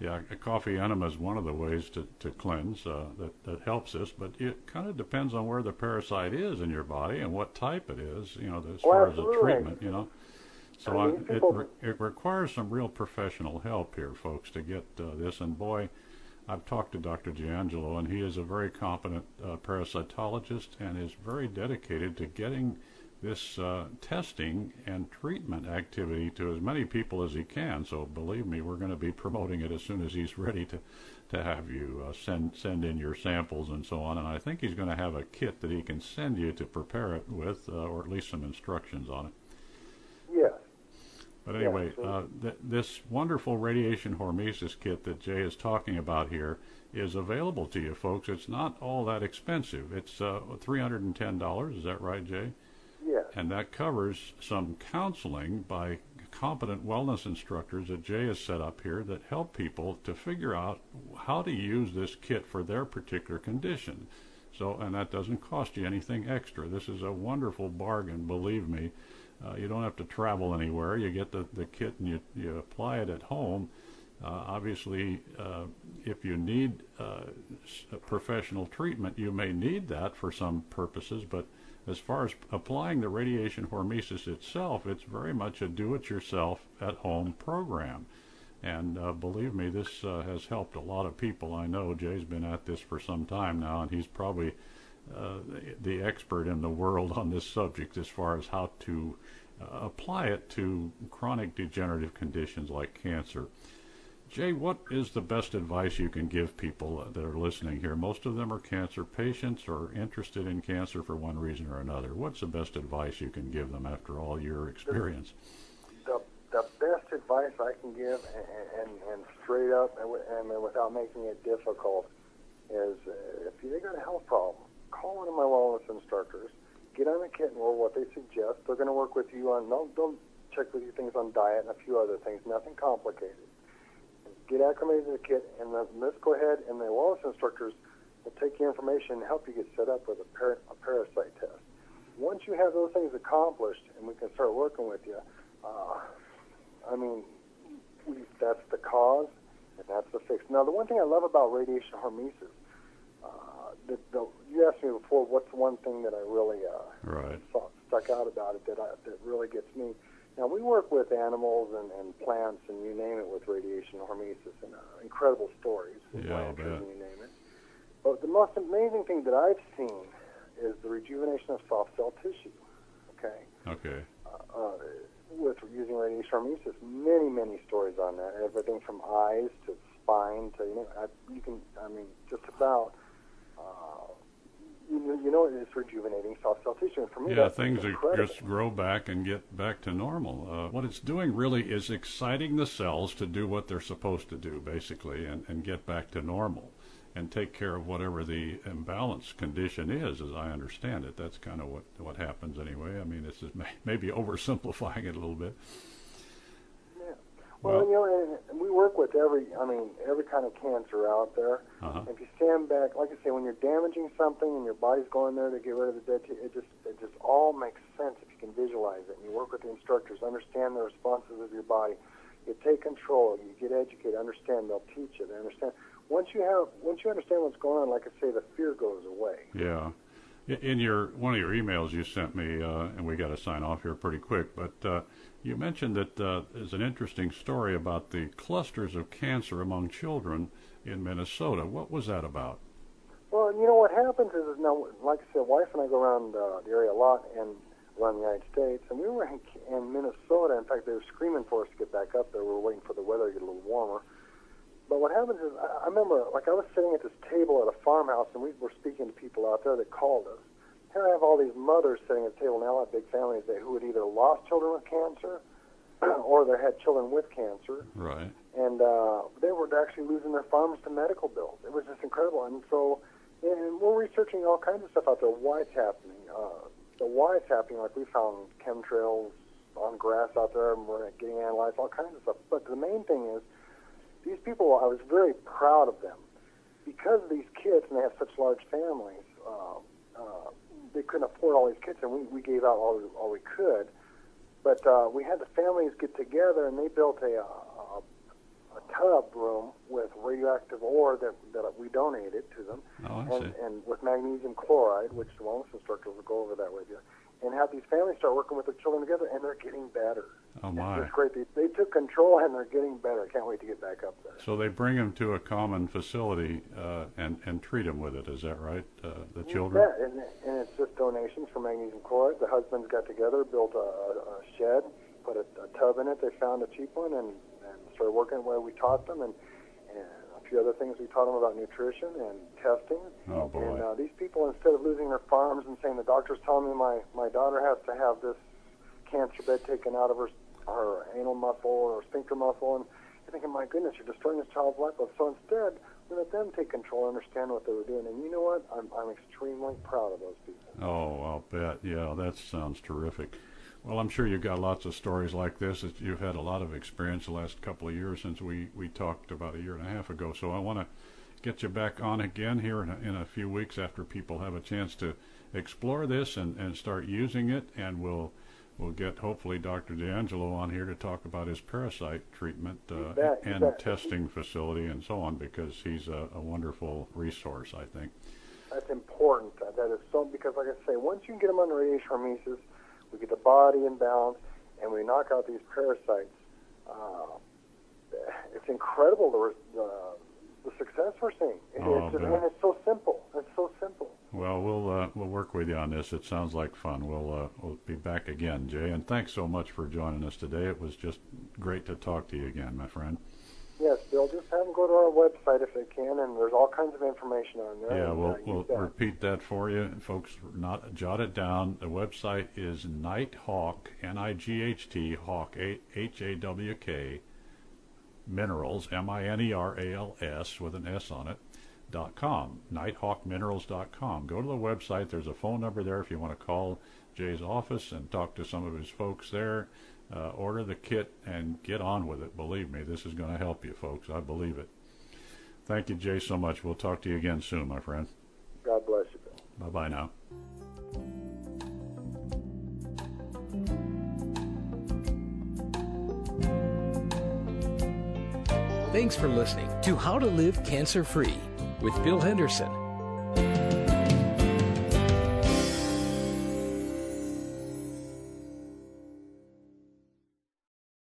Yeah, a coffee enema is one of the ways to, to cleanse uh, that, that helps us, but it kind of depends on where the parasite is in your body and what type it is, you know, as Oh, far as the treatment, you know. So I I, mean, it, people- re- it requires some real professional help here, folks, to get uh, this. And boy, I've talked to Dr. D'Angelo, and he is a very competent uh, parasitologist and is very dedicated to getting this uh, testing and treatment activity to as many people as he can. So believe me, we're going to be promoting it as soon as he's ready to to have you uh, send send in your samples and so on. And I think he's going to have a kit that he can send you to prepare it with, uh, or at least some instructions on it. Yes. But anyway, uh, th- this wonderful radiation hormesis kit that Jay is talking about here is available to you, folks. It's not all that expensive. It's uh, $310. Is that right, Jay? And that covers some counseling by competent wellness instructors that Jay has set up here that help people to figure out how to use this kit for their particular condition. So, and that doesn't cost you anything extra. This is a wonderful bargain, believe me. Uh, you don't have to travel anywhere. You get the, the kit and you, you apply it at home. Uh, obviously, uh, if you need uh, professional treatment, you may need that for some purposes, but as far as applying the radiation hormesis itself, it's very much a do-it-yourself at-home program. And uh, believe me, this uh, has helped a lot of people. I know Jay's been at this for some time now, and he's probably uh, the expert in the world on this subject as far as how to uh, apply it to chronic degenerative conditions like cancer. Jay, what is the best advice you can give people that are listening here? Most of them are cancer patients or interested in cancer for one reason or another. What's the best advice you can give them after all your experience? The, the best advice I can give, and, and, and straight up, and, and without making it difficult, is uh, if you got a health problem, call one of my wellness instructors, get on a kit and roll what they suggest. They're going to work with you on, they'll, they'll check with you things on diet and a few other things, nothing complicated get acclimated to the kit, and the let's and the wellness instructors will take your information and help you get set up with a, par- a parasite test. Once you have those things accomplished and we can start working with you, uh, I mean, we, that's the cause and that's the fix. Now, the one thing I love about radiation hormesis, uh, the, the, you asked me before, what's one thing that I really uh, right. saw, stuck out about it that I, that really gets me now, we work with animals and, and plants and you name it with radiation hormesis and uh, incredible stories with yeah, and you name it. But the most amazing thing that I've seen is the rejuvenation of soft cell tissue. Okay. Okay. Uh, uh, with using radiation hormesis, many, many stories on that. Everything from eyes to spine to you know, I, you can. I mean, just about. Uh, you, you know it's rejuvenating soft cell tissue. And for me, yeah, things just grow back and get back to normal. Uh, what it's doing really is exciting the cells to do what they're supposed to do, basically, and, and get back to normal and take care of whatever the imbalance condition is, as I understand it. That's kind of what, what happens anyway. I mean, this is may, maybe oversimplifying it a little bit. Well, you know, we work with every, I mean, every kind of cancer out there. Uh-huh. If you stand back, like I say, when you're damaging something and your body's going there to get rid of the dead, it just, it just all makes sense if you can visualize it. And you work with the instructors, understand the responses of your body. You take control. You get educated. Understand. They'll teach you. They understand. Once you have, once you understand what's going on, like I say, the fear goes away. Yeah. In your one of your emails you sent me, uh, and we got to sign off here pretty quick, but. Uh, you mentioned that uh, there's an interesting story about the clusters of cancer among children in Minnesota. What was that about? Well, you know what happens is, now, like I said, wife and I go around uh, the area a lot and around the United States, and we were in, in Minnesota. In fact, they were screaming for us to get back up there. We were waiting for the weather to get a little warmer. But what happens is, I, I remember, like I was sitting at this table at a farmhouse, and we were speaking to people out there that called us here I have all these mothers sitting at the table now, have big families that who had either lost children with cancer or they had children with cancer. Right. And uh, they were actually losing their farms to medical bills. It was just incredible. And so, and we're researching all kinds of stuff out there. Why it's happening? Uh, the why it's happening. Like we found chemtrails on grass out there, and we're getting analyzed, all kinds of stuff. But the main thing is, these people. I was very proud of them because these kids, and they have such large families. Uh, uh, they couldn't afford all these kits, and we, we gave out all, all we could. But uh, we had the families get together, and they built a, a, a tub room with radioactive ore that, that we donated to them, oh, and, and with magnesium chloride, which the wellness instructors will go over that with you, and have these families start working with their children together, and they're getting better. Oh my! It's great. They, they took control, and they're getting better. I can't wait to get back up there. So they bring them to a common facility uh, and and treat them with it. Is that right? Uh, the children. Yeah, and, and it's just donations for magnesium chloride. The husbands got together, built a, a shed, put a, a tub in it. They found a cheap one and, and started working where we taught them and, few other things we taught them about nutrition and testing. Oh boy! And uh, these people, instead of losing their farms and saying the doctor's telling me my my daughter has to have this cancer bed taken out of her her anal muscle or sphincter muscle, and you're thinking, my goodness, you're destroying this child's life. So instead, we let them take control, and understand what they were doing, and you know what? I'm I'm extremely proud of those people. Oh, I'll bet. Yeah, that sounds terrific. Well, I'm sure you've got lots of stories like this. You've had a lot of experience the last couple of years since we, we talked about a year and a half ago. So I want to get you back on again here in a, in a few weeks after people have a chance to explore this and, and start using it. And we'll we'll get hopefully Dr. D'Angelo on here to talk about his parasite treatment uh, bet, and testing facility and so on because he's a, a wonderful resource, I think. That's important. That is so because, like I say, once you get them on radiation hormesis, we get the body in balance, and we knock out these parasites. Uh, it's incredible the, the the success we're seeing. It, Oh, it's just, and it's so simple. It's so simple. Well, we'll uh, we'll work with you on this. It sounds like fun. We'll uh, we'll be back again, Jay. And thanks so much for joining us today. It was just great to talk to you again, my friend. Yes, Bill. Just have them go to our website if they can, and there's all kinds of information on there. Yeah, we'll uh, we'll that. repeat that for you, folks. Not jot it down. The website is Nighthawk, N-I-G-H-T, Hawk, H A W K, Minerals, M-I-N-E-R-A-L-S with an S on it. Dot com, nighthawkminerals.com. Go to the website. There's a phone number there if you want to call Jay's office and talk to some of his folks there. Uh, order the kit and get on with it. Believe me, this is going to help you, folks. I believe it. Thank you, Jay, so much. We'll talk to you again soon, my friend. God bless you, Bye bye now. Thanks for listening to How to Live Cancer Free with Bill Henderson.